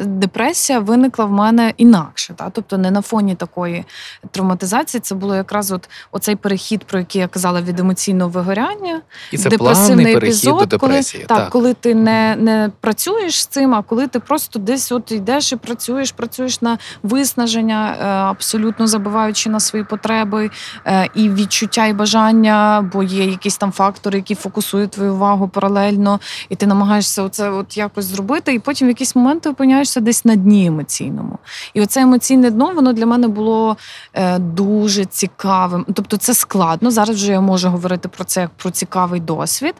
депресія виникла в мене інакше. Та? Тобто не на фоні такої травматизації. Це було якраз от оцей перехід, про який я казала, від емоційного вигоряння І це депресивний епізод, до депресії. Коли, так, коли ти не, не працюєш з цим, а коли ти просто десь от йдеш і працюєш, працюєш на виснаження, е, абсолютно забиваючи на свої потреби е, і відчуття і бажання, бо є якісь там фактори, які фокусують твою увагу паралельно, і ти намагаєшся оце от якось зробити, і потім в якийсь момент ти опиняєшся десь на дні емоційному. І оце емоційне дно, воно для мене було е, дуже цікавим. Тобто це складно. Зараз вже я можу говорити про це як про цікавий досвід,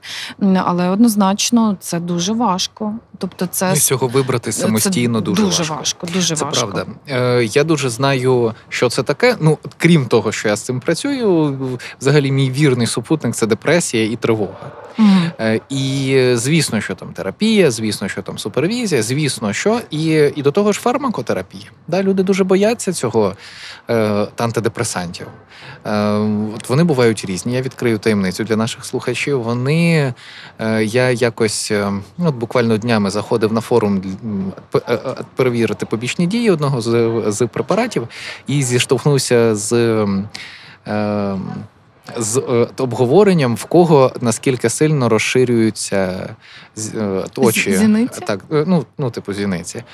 але однозначно це дуже важко. Тобто, це Ну, з цього вибрати самостійно це дуже, дуже важко. важко. Дуже Це важко. правда. Е, я дуже знаю, що це таке. Ну, крім того, що я з цим працюю, взагалі мій вірний супутник це депресія і тривога. Мгм. Е, І звісно, що там терапія, звісно, що там супервізія, звісно, що і, і до того ж фармакотерапія. Да, люди дуже бояться цього е, антидепресантів. Е, от вони бувають різні. Я відкрию таємницю для наших слухачів. Вони е, я якось е, ну, от буквально днями заходив на форум е, е, перевірити побічні дії одного з, з препаратів і зіштовхнувся з. е, з е, обговоренням, в кого наскільки сильно розширюються е, очі. Зіниці? Так, е, ну, ну, типу, зіниці.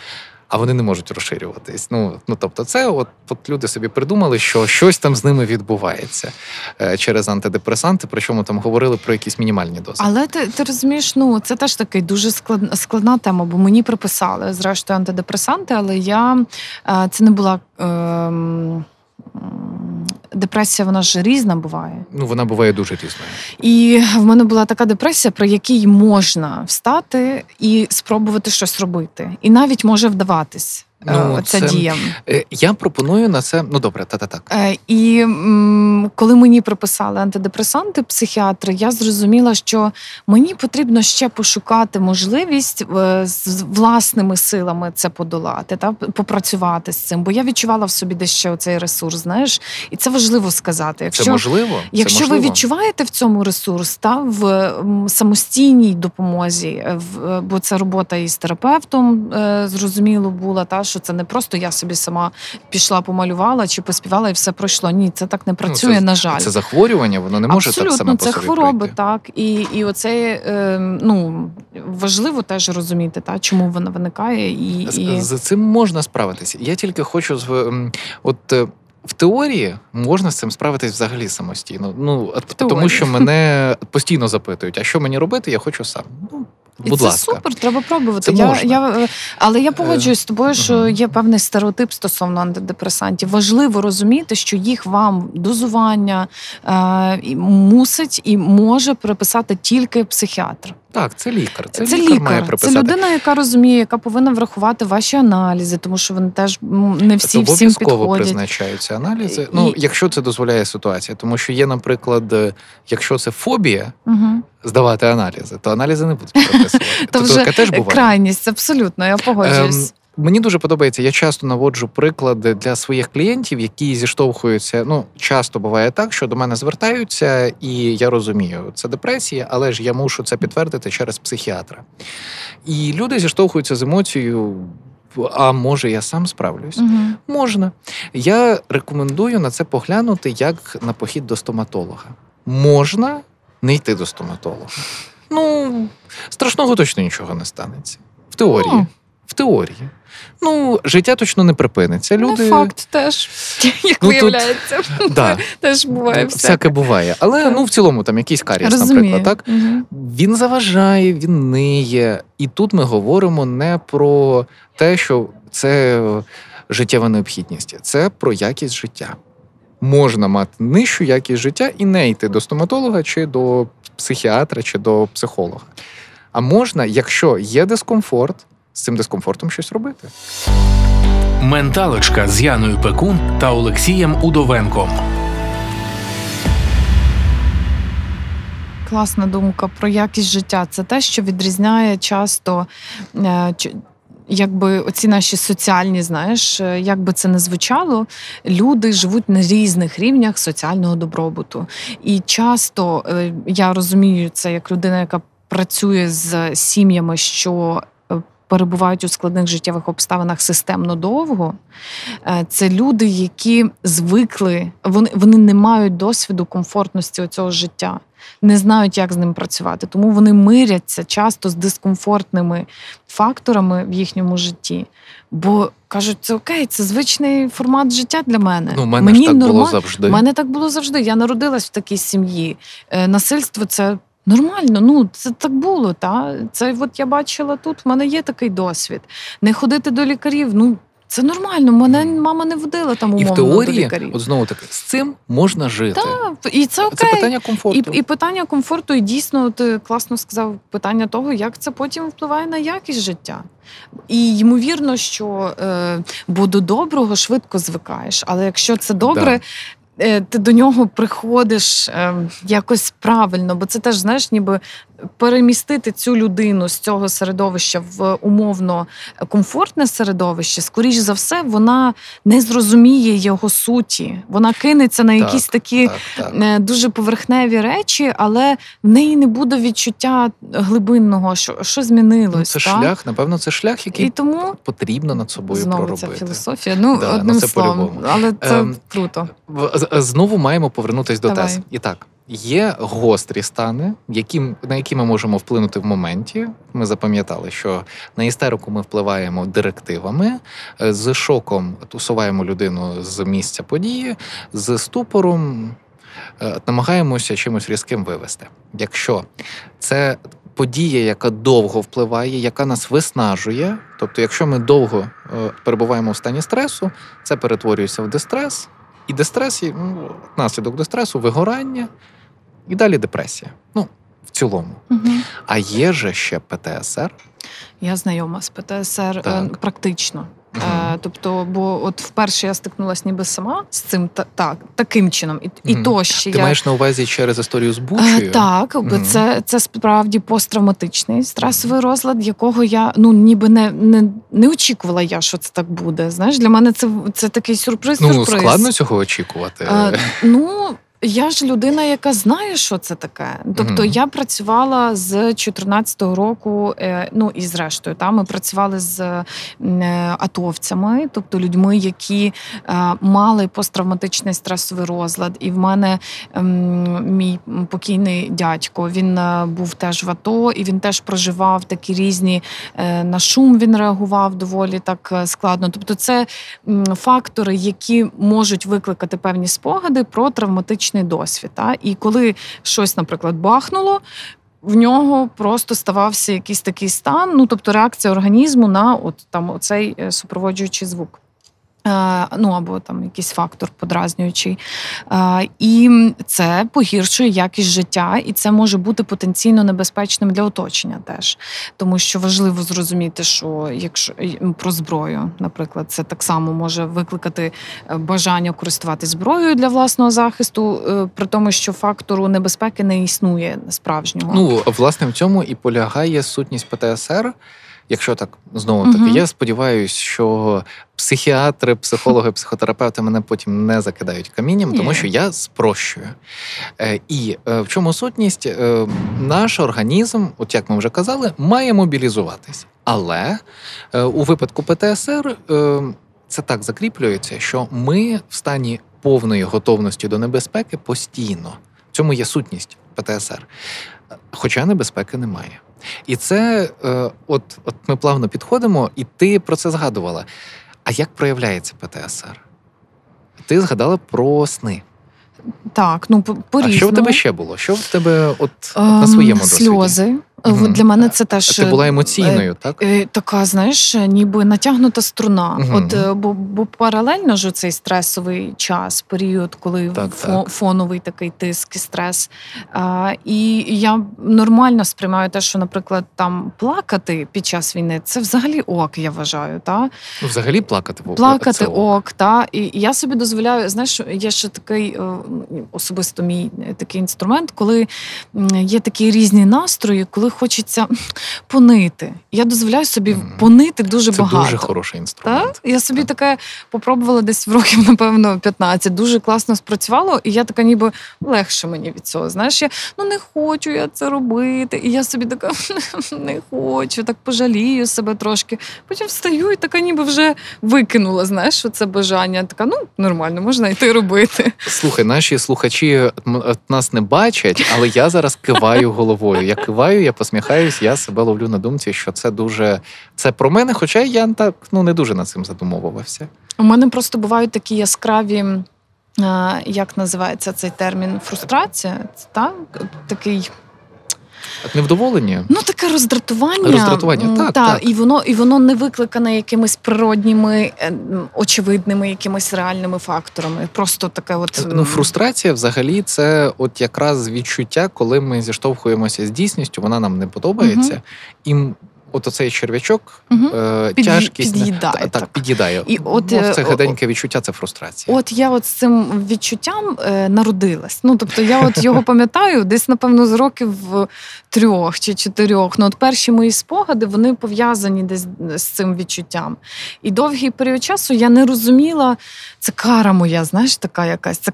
а вони не можуть розширюватись. Ну, ну тобто, це от, от люди собі придумали, що щось там з ними відбувається через антидепресанти, причому там говорили про якісь мінімальні дози. Але ти, ти розумієш, ну це теж такий дуже складна, складна тема, бо мені приписали зрештою антидепресанти, але я це не була. Е, Депресія, вона ж різна буває. Ну, вона буває дуже різною. І в мене була така депресія, при якій можна встати і спробувати щось робити, і навіть може вдаватись. Е, ну, ця це... дія. Е, я пропоную на це. Ну добре, та та так. Е, і коли мені прописали антидепресанти, психіатри, я зрозуміла, що мені потрібно ще пошукати можливість з власними силами це подолати, та попрацювати з цим. Бо я відчувала в собі десь ще цей ресурс. Знаєш, і це важливо сказати. Якщо це можливо, якщо можливо. ви відчуваєте в цьому ресурс, та в самостійній допомозі, в бо це робота із терапевтом, зрозуміло була та що це не просто я собі сама пішла, помалювала чи поспівала, і все пройшло. Ні, це так не працює. Ну, це, на жаль, це захворювання, воно не може Абсолютно, так само це по собі хвороби, пройти. так і і оце е, ну важливо теж розуміти, та чому вона виникає, і, і... з цим можна справитися. Я тільки хочу з от. Е, в теорії можна з цим справитись взагалі самостійно. Ну тому, що мене постійно запитують, а що мені робити, я хочу сам. Ну і Будь це ласка. супер, треба пробувати. Це я, можна. я, Але я погоджуюсь з тобою, що є певний стереотип стосовно антидепресантів. Важливо розуміти, що їх вам дозування е, мусить і може приписати тільки психіатр. Так, це лікар. Це, це лікар, лікар. має приписати. Це людина, яка розуміє, яка повинна врахувати ваші аналізи, тому що вони теж не всі це всім обов'язково підходять. призначаються аналізи. І... Ну, якщо це дозволяє ситуація, тому що є, наприклад, е, якщо це фобія. Угу. Здавати аналізи, то аналізи не будуть прописувати. То теж буває. крайність, абсолютно, я погоджуюсь. Мені дуже подобається. Я часто наводжу приклади для своїх клієнтів, які зіштовхуються. Ну, часто буває так, що до мене звертаються, і я розумію, це депресія, але ж я мушу це підтвердити через психіатра. І люди зіштовхуються з емоцією. А може, я сам справлюсь? Угу. Можна. Я рекомендую на це поглянути як на похід до стоматолога. Можна не йти до стоматолога. Ну, страшного точно нічого не станеться. В теорії. Ну. В теорії. Ну, життя точно не припиниться. Люди... Не факт теж, як Ну, тут- виявляється. Да. Теж буває все. Всяке буває. Але Так. ну, в цілому там якийсь карієс, Розумію. наприклад, так? Мгм. Він заважає, він ниє. І тут ми говоримо не про те, що це е, життєва необхідність, це про якість життя. Можна мати нижчу якість життя і не йти до стоматолога, чи до психіатра, чи до психолога. А можна, якщо є дискомфорт, з цим дискомфортом щось робити. Менталочка з Яною Пекун та Олексієм Удовенком. Класна думка про якість життя. Це те, що відрізняє часто. е, Якби оці наші соціальні, знаєш, е, як би це не звучало, люди живуть на різних рівнях соціального добробуту. І часто е, я розумію це як людина, яка працює з сім'ями, що перебувають у складних життєвих обставинах системно довго. Е, Це люди, які звикли, вони, вони не мають досвіду комфортності цього життя, не знають, як з ним працювати. Тому вони миряться часто з дискомфортними факторами в їхньому житті. Бо кажуть, це окей, це звичний формат життя для мене. Ну, мене Мені ж так було завжди. У мене так було завжди. Я народилась в такій сім'ї. Е, Насильство це. Нормально, ну це так було. Та це от я бачила тут. В мене є такий досвід. Не ходити до лікарів. Ну це нормально. Мене мама не водила там І умовно в до лікарів. от знову таки, з цим можна жити. Та, і це окей. Це питання комфорту. І, і питання комфорту, і дійсно, ти класно сказав питання того, як це потім впливає на якість життя. І ймовірно, що е, бо до доброго швидко звикаєш. Але якщо це добре, е, ти до нього приходиш е, якось правильно, бо це теж знаєш, ніби перемістити цю людину з цього середовища в умовно комфортне середовище, скоріш за все, вона не зрозуміє його суті. Вона кинеться на якісь Так, такі Так, так. е, дуже поверхневі речі, але в неї не буде відчуття глибинного, що, що змінилось. Ну, це так? шлях, напевно, це шлях, який І тому потрібно над собою знову проробити. ця філософія. Ну, Да, одним ну, це словом, по-любому. але це Ем, круто. Знову маємо повернутись до тез. І так, Є гострі стани, які, на які ми можемо вплинути в моменті. Ми запам'ятали, що на істерику ми впливаємо директивами, е, з шоком усуваємо людину з місця події, з ступором е, намагаємося чимось різким вивести. Якщо це подія, яка довго впливає, яка нас виснажує, тобто, якщо ми довго е, перебуваємо в стані стресу, це перетворюється в дистрес, і дистрес, ну, наслідок дистресу, вигорання. І далі депресія. Ну, цілому. Угу. А є же ще ПТСР. Я знайома з ПТСР е, Так. практично. Е, тобто, бо от вперше я стикнулася ніби сама з цим та, так, таким чином. І, і Мгм. то ще Ти я маєш на увазі через історію з Бучею? Так, бо Мгм. це, це справді посттравматичний стресовий розлад, якого я ну ніби не, не, не очікувала я, що це так буде. Знаєш, для мене це, це такий сюрприз. Ну, сюрприз. складно цього очікувати. Е, ну, я ж людина, яка знає, що це таке. Тобто Мгм. я працювала з 14-го року, е, ну і зрештою, та ми працювали з е, атовцями, тобто людьми, які е, мали посттравматичний стресовий розлад. І в мене ем, мій покійний дядько він був теж в АТО, і він теж проживав такі різні на шум. Він реагував доволі так складно. Тобто, це фактори, які можуть викликати певні спогади про травматичний досвід. Та? І коли щось, наприклад, бахнуло. В нього просто ставався якийсь такий стан, ну тобто реакція організму на от там оцей е, супроводжуючий звук. Е, Ну або там якийсь фактор подразнюючий. Е, І це погіршує якість життя, і це може бути потенційно небезпечним для оточення теж. Тому що важливо зрозуміти, що якщо про зброю, наприклад, це так само може викликати е, бажання користуватись зброєю для власного захисту, при тому, що фактору небезпеки не існує справжнього. Ну, власне, в цьому і полягає сутність ПТСР. Якщо так знову таки, Мгм. я сподіваюся, що психіатри, психологи, психотерапевти мене потім не закидають камінням, тому що я спрощую. Е, І е, в чому сутність? Е, Наш організм, от як ми вже казали, має мобілізуватись. Але у випадку ПТСР це так закріплюється, що ми в стані повної готовності до небезпеки постійно. В цьому є сутність ПТСР. Хоча небезпеки немає. І це, е, от, от ми плавно підходимо, і ти про це згадувала. А як проявляється ПТСР? Ти згадала про сни. Так, ну по- А що в тебе ще було? Що в тебе от, от Ем, на своєму досвіді? сльози. Мгм. Для мене це теж Ти була емоційною, так? Е, Така, знаєш, ніби натягнута струна. Мгм. От е, бо, бо паралельно ж цей стресовий час, період, коли Так, фо- так. фоновий такий тиск і стрес. А, і я нормально сприймаю те, що, наприклад, там плакати під час війни це взагалі ок, я вважаю. Та? Ну, взагалі плакати Плакати це ок, та і я собі дозволяю. Знаєш, є ще такий е, особисто мій е, такий інструмент, коли є такі різні настрої, коли хочеться понити. Я дозволяю собі понити дуже Це багато. дуже хороший інструмент. Так? Я собі Так. таке попробувала десь в років, напевно, 15. Дуже класно спрацювало, і я така, ніби легше мені від цього. Знаєш, я ну не хочу я це робити. І я собі така не хочу, так пожалію себе трошки. Потім встаю і така, ніби вже викинула, знаєш, це бажання. Така, ну нормально, можна йти робити. Слухай, наші слухачі нас не бачать, але я зараз киваю головою. Я киваю, я посміхаюсь, я себе ловлю на думці, що це дуже це про мене, хоча я так ну не дуже над цим задумовувався. У мене просто бувають такі яскраві. Як називається цей термін? Фрустрація? Це так? Такий От невдоволення. Ну, таке роздратування. Роздратування, так, та, так. І воно, і воно не викликане якимись природніми, е, очевидними, якимись реальними факторами. Просто таке, от Ну, фрустрація взагалі це от якраз відчуття, коли ми зіштовхуємося з дійсністю, вона нам не подобається. І м- от оцей черв'ячок, е, Під'ї- тяжкість під'їдає, та- так, так. під'їдає. І от, Ну, е, це о- гаденьке відчуття, це фрустрація. От я от з цим відчуттям е, народилась. Ну тобто я от його пам'ятаю десь, напевно, з років трьох чи чотирьох. Ну, от перші мої спогади вони пов'язані десь з цим відчуттям. І довгий період часу я не розуміла, це кара моя, знаєш, така якась це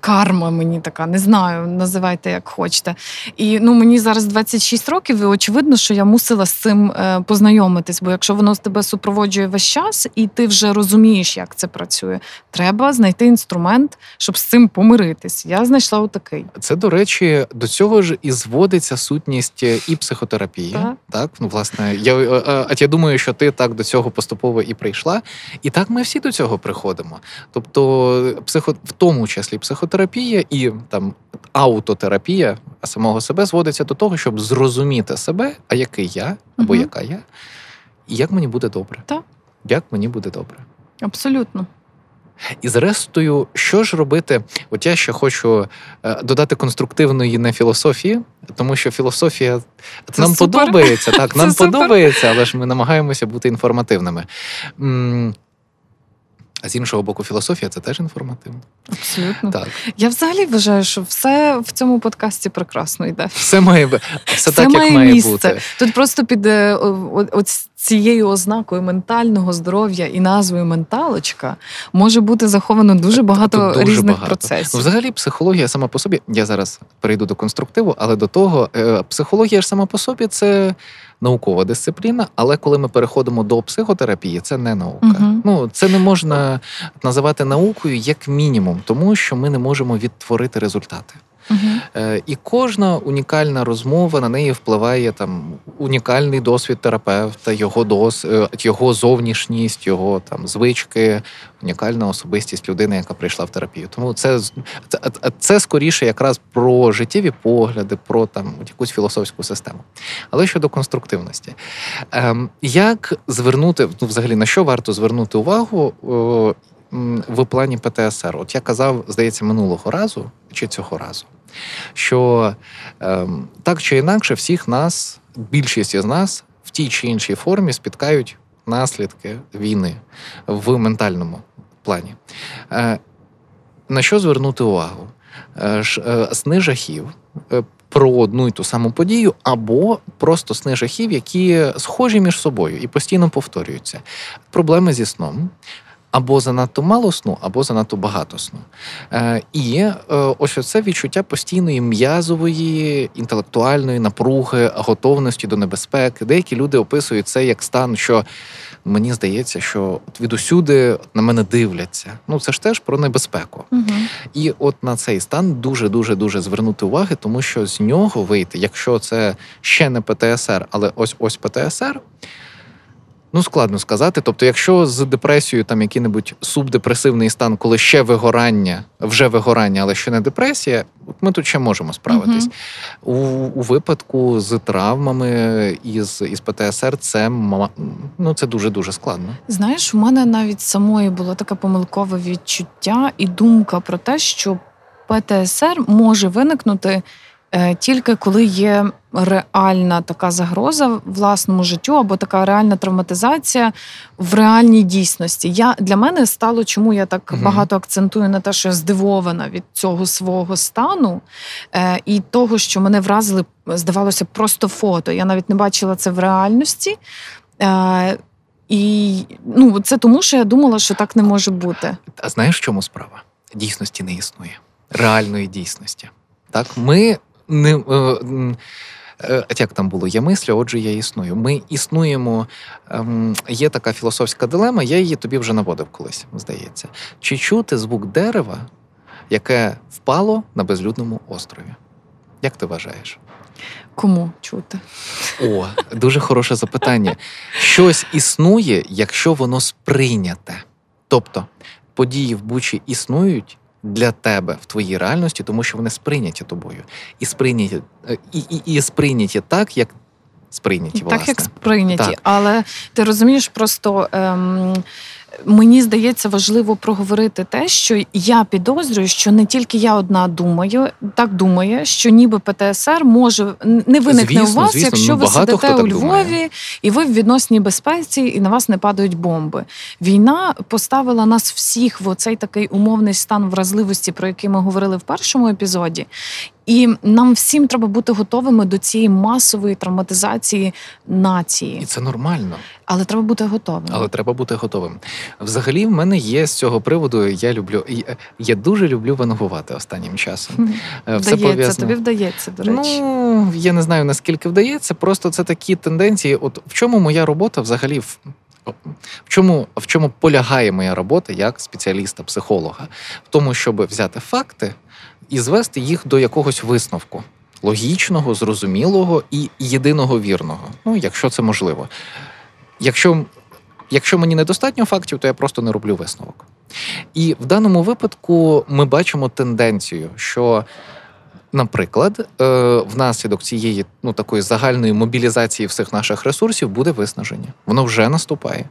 карма мені така, не знаю, називайте як хочете. І ну мені зараз 26 років, і очевидно, що я мусила з цим е, познайомитись. Бо якщо воно з тебе супроводжує весь час, і ти вже розумієш, як це працює, треба знайти інструмент, щоб з цим помиритись. Я знайшла отакий. Це, до речі, до цього ж і зводиться сутність і психотерапії. Так. так? Ну, власне, я, е, е, а я думаю, що ти так до цього поступово і прийшла. І так ми всі до цього приходимо. Тобто, психо, в тому числі психотерапія і там аутотерапія самого себе зводиться до того, щоб зрозуміти себе, а який я або. Яка я, і як мені буде добре. Так. Як мені буде добре. Абсолютно. І зрештою, що ж робити? От я ще хочу е, додати конструктивної не філософії, тому що філософія Це нам супер. подобається, так, Це нам супер. подобається, але ж ми намагаємося бути інформативними. А з іншого боку, філософія це теж інформативно. Абсолютно. Так, Я взагалі вважаю, що все в цьому подкасті прекрасно йде. все має все, Все так, має як має місце. бути. Тут просто під е, от цією ознакою ментального здоров'я і назвою менталочка може бути заховано дуже багато дуже різних багато. процесів. Ну, взагалі, психологія сама по собі. Я зараз перейду до конструктиву, але до того, е, психологія ж сама по собі це наукова дисципліна. Але коли ми переходимо до психотерапії, це не наука. Угу. Ну це не можна називати наукою як мінімум, тому що ми не можемо відтворити результати. Е, І кожна унікальна розмова на неї впливає там унікальний досвід терапевта, його дос, е, його зовнішність, його там звички, унікальна особистість людини, яка прийшла в терапію. Тому це це, це скоріше якраз про життєві погляди, про там якусь філософську систему. Але щодо конструктивності, ем, як звернути ну, взагалі на що варто звернути увагу? В плані ПТСР, от я казав, здається, минулого разу чи цього разу, що ем, так чи інакше, всіх нас, більшість із нас в тій чи іншій формі спіткають наслідки війни в ментальному плані. Е, на що звернути увагу? Е, е, сни жахів. е, Про одну й ту саму подію, або просто сни жахів, які схожі між собою і постійно повторюються. Проблеми зі сном, або занадто мало сну, або занадто багато сну. Е, і е, ось оце відчуття постійної м'язової, інтелектуальної напруги, готовності до небезпеки. Деякі люди описують це як стан, що мені здається, що от відусюди на мене дивляться. Ну це ж теж про небезпеку. Мгм. І от на цей стан дуже дуже дуже звернути уваги, тому що з нього вийти, якщо це ще не ПТСР, але ось ось ПТСР. Ну, складно сказати. Тобто, якщо з депресією там який-небудь субдепресивний стан, коли ще вигорання, вже вигорання, але ще не депресія, от ми тут ще можемо справитись. У, у випадку з травмами із, із ПТСР це ну, це дуже дуже складно. Знаєш, у мене навіть самої було таке помилкове відчуття і думка про те, що ПТСР може виникнути тільки коли є реальна така загроза власному життю або така реальна травматизація в реальній дійсності. Я для мене стало, чому я так Мгм. багато акцентую на те, що я здивована від цього свого стану е, і того, що мене вразили, здавалося, просто фото. Я навіть не бачила це в реальності. Е, і ну, це тому, що я думала, що так не може бути. А знаєш, в чому справа? Дійсності не існує. Реальної дійсності. Так, ми не. Е, е, як там було? Я мислю, отже, я існую. Ми існуємо. Ем, є така філософська дилема, я її тобі вже наводив колись, здається. Чи чути звук дерева, яке впало на безлюдному острові? Як ти вважаєш? Кому чути? О, дуже хороше запитання. Щось існує, якщо воно сприйняте. Тобто події в Бучі існують для тебе в твоїй реальності, тому що вони сприйняті тобою. І сприйняті, е, і, і, і сприйняті так, як сприйняті, власне. Так, як сприйняті. Так. Але ти розумієш, просто ем, мені здається важливо проговорити те, що я підозрюю, що не тільки я одна думаю, так думає, що ніби ПТСР може не виникне Звісно, у вас, звісно, якщо ну, ви сидите у Львові думає. і ви в відносній безпеці, і на вас не падають бомби. Війна поставила нас всіх в оцей такий умовний стан вразливості, про який ми говорили в першому епізоді. І нам всім треба бути готовими до цієї масової травматизації нації. І це нормально. Але треба бути готовим. Але треба бути готовим. Взагалі, в мене є з цього приводу. Я люблю я дуже люблю вангувати останнім часом. Е, все вдається, тобі вдається, до речі. Ну я не знаю наскільки вдається. Просто це такі тенденції. От в чому моя робота взагалі. В чому в чому полягає моя робота як спеціаліста-психолога? В тому, щоб взяти факти і звести їх до якогось висновку логічного, зрозумілого і єдиного вірного. Ну, якщо це можливо. Якщо якщо мені недостатньо фактів, то я просто не роблю висновок. І в даному випадку ми бачимо тенденцію, що Наприклад, е, внаслідок цієї ну такої загальної мобілізації всіх наших ресурсів буде виснаження. Воно вже наступає,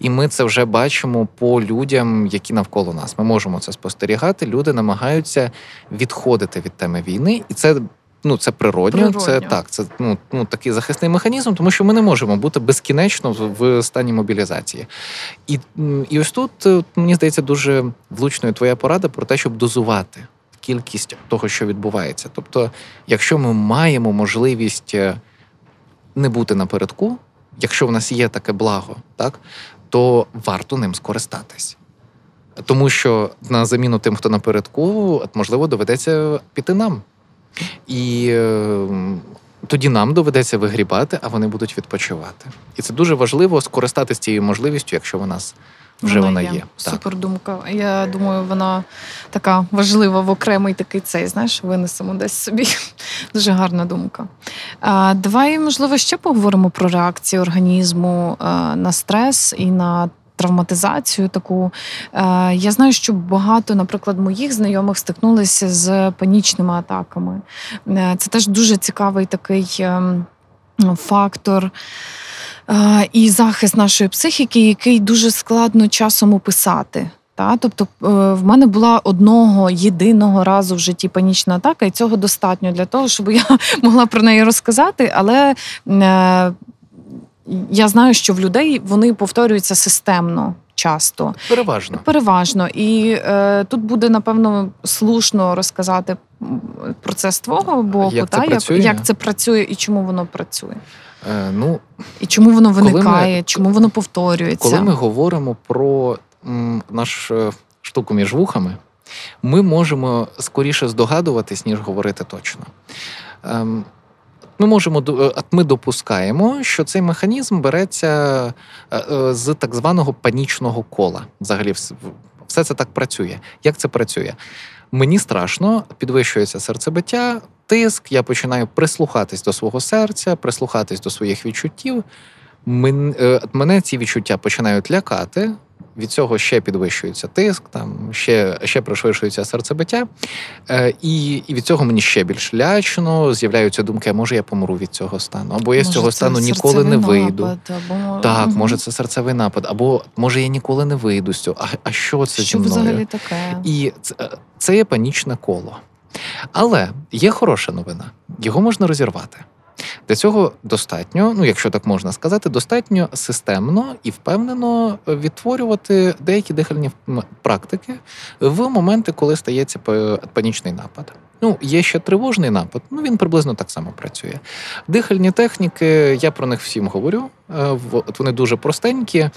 і ми це вже бачимо по людям, які навколо нас. Ми можемо це спостерігати. Люди намагаються відходити від теми війни, і це. Ну, це природньо, природньо. це так, це ну ну такий захисний механізм, тому що ми не можемо бути безкінечно в стані мобілізації. І і ось тут е, мені здається дуже влучною твоя порада про те, щоб дозувати кількість того, що відбувається. Тобто, якщо ми маємо можливість е, не бути напередку, якщо в нас є таке благо, так то варто ним скористатись. Тому що на заміну тим, хто напередку, можливо, доведеться піти нам. І е, тоді нам доведеться вигрібати, а вони будуть відпочивати. І це дуже важливо скористатися цією можливістю, якщо в нас вже вона, вона є. Супер думка. Я думаю, вона така важлива в окремий такий цей, знаєш, винесемо десь собі. Дуже гарна думка. А, Давай, можливо, ще поговоримо про реакцію організму а, на стрес і на. Травматизацію таку. Я знаю, що багато, наприклад, моїх знайомих стикнулися з панічними атаками. Е, це теж дуже цікавий такий ем, фактор і захист нашої психіки, який дуже складно часом описати. Та? Тобто е, в мене була одного єдиного разу в житті панічна атака, і цього достатньо для того, щоб я могла про неї розказати. Але е, я знаю, що в людей вони повторюються системно. Часто переважно переважно, і е, тут буде напевно слушно розказати про це з твого боку, як та це як, як це працює і чому воно працює. Е, ну, І чому воно виникає, ми, чому воно повторюється? Коли ми говоримо про м, наш е, штуку між вухами, ми можемо скоріше здогадуватись, ніж говорити точно. Ем, ми можемо е, ми допускаємо, що цей механізм береться е, з так званого панічного кола. Взагалі, все це так працює. Як це працює? Мені страшно, підвищується серцебиття, тиск, я починаю прислухатись до свого серця, прислухатись до своїх відчуттів. Е, мене ці відчуття починають лякати. Від цього ще підвищується тиск, там ще ще пришвидшується серцебиття, е, і і від цього мені ще більш лячно. З'являються думки, а може я помру від цього стану, або я може, з цього стану ніколи не вийду. Напад, або... Так, угу. може це серцевий напад, або може я ніколи не вийду з цього. А а що це що зі мною? взагалі таке? І це, це є панічне коло. Але є хороша новина, його можна розірвати. Для цього достатньо, ну якщо так можна сказати, достатньо системно і впевнено відтворювати деякі дихальні практики в моменти, коли стається панічний напад. Ну, є ще тривожний напад, ну він приблизно так само працює. Дихальні техніки, я про них всім говорю. Е, вони дуже простенькі.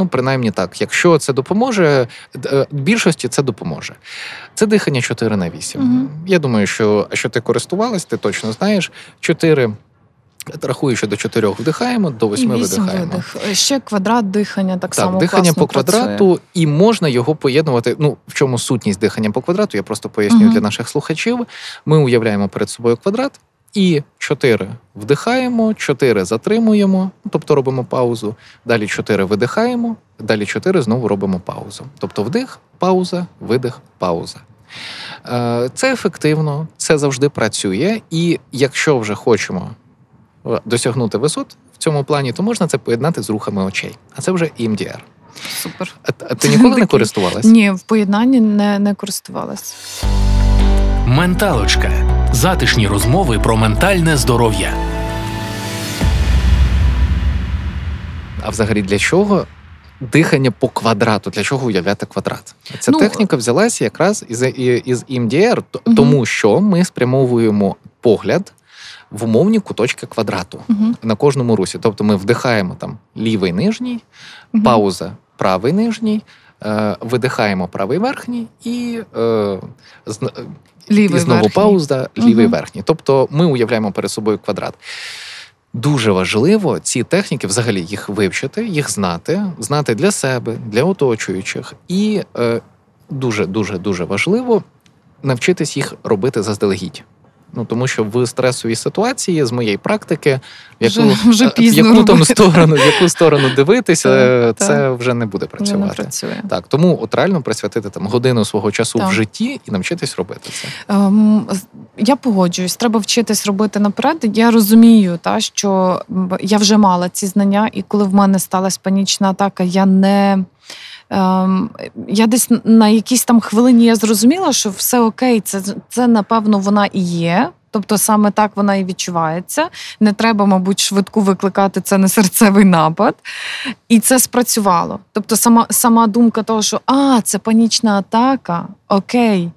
Ну, принаймні так, якщо це допоможе, е, більшості це допоможе. Це дихання 4 на 8. Угу. Я думаю, що що ти користувалась, ти точно знаєш. 4 Рахую, що до 4 вдихаємо, до 8 видихаємо. Видих. Ще квадрат дихання так, так само. Так, дихання по квадрату, працює. і можна його поєднувати. Ну, в чому сутність дихання по квадрату, я просто поясню угу. для наших слухачів. Ми уявляємо перед собою квадрат. І 4 вдихаємо, 4 затримуємо, тобто робимо паузу. Далі 4 видихаємо, далі 4 знову робимо паузу. Тобто вдих, пауза, видих, пауза. Е, це ефективно, це завжди працює. І якщо вже хочемо е, досягнути висот в цьому плані, то можна це поєднати з рухами очей. А це вже EMDR. Супер. А, а ти ніколи не користувалась? Ні, в поєднанні не, не користувалась. Менталочка. Затишні розмови про ментальне здоров'я. А взагалі для чого дихання по квадрату. Для чого уявляти квадрат? Ця Ну, техніка взялася якраз із, із т- Мгм. тому що ми спрямовуємо погляд в умовні куточки квадрату Мгм. на кожному русі. Тобто ми вдихаємо там лівий нижній, Мгм. пауза правий нижній, видихаємо правий верхній і, е, зн- Лівий і знову верхній. пауза, лівий Мгм. верхній. Тобто ми уявляємо перед собою квадрат. Дуже важливо ці техніки взагалі їх вивчити, їх знати, знати для себе, для оточуючих. І е, дуже, дуже, дуже важливо навчитись їх робити заздалегідь. Ну тому що в стресовій ситуації з моєї практики, в яку, Вже- вже е, в яку там сторону, в яку сторону дивитися, Так, це так. вже не буде не працювати. працює. Так, тому от реально присвятити там годину свого часу Так. в житті і навчитись робити це. Ем, Я погоджуюсь, треба вчитись робити наперед. Я розумію, та що я вже мала ці знання, і коли в мене сталася панічна атака, я не. Ем, я десь на якійсь там хвилині я зрозуміла, що все окей, це, це напевно вона і є. Тобто саме так вона і відчувається. Не треба, мабуть, швидку викликати це на серцевий напад. І це спрацювало. Тобто, сама, сама думка того, що а, це панічна атака, окей.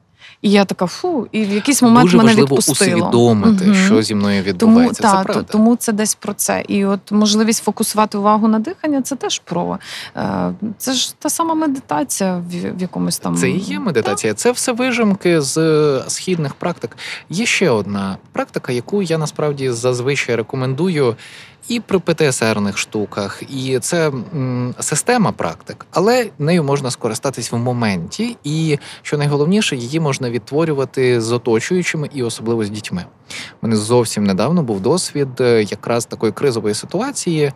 І я така фу, і в якийсь момент Дуже мене важливо відпустило. усвідомити, Мгм. що зі мною відбувається. та, це то- правда. тому це десь про це. І от можливість фокусувати увагу на дихання це теж про. Е, Це ж та сама медитація в, якомусь там. Це і є медитація. Це все вижимки з е, східних практик. Є ще одна практика, яку я насправді зазвичай рекомендую і при ПТСРних штуках, і це м, система практик, але нею можна скористатись в моменті, і що найголовніше, її можна відтворювати з оточуючими і особливо з дітьми. У мене зовсім недавно був досвід е, якраз такої кризової ситуації,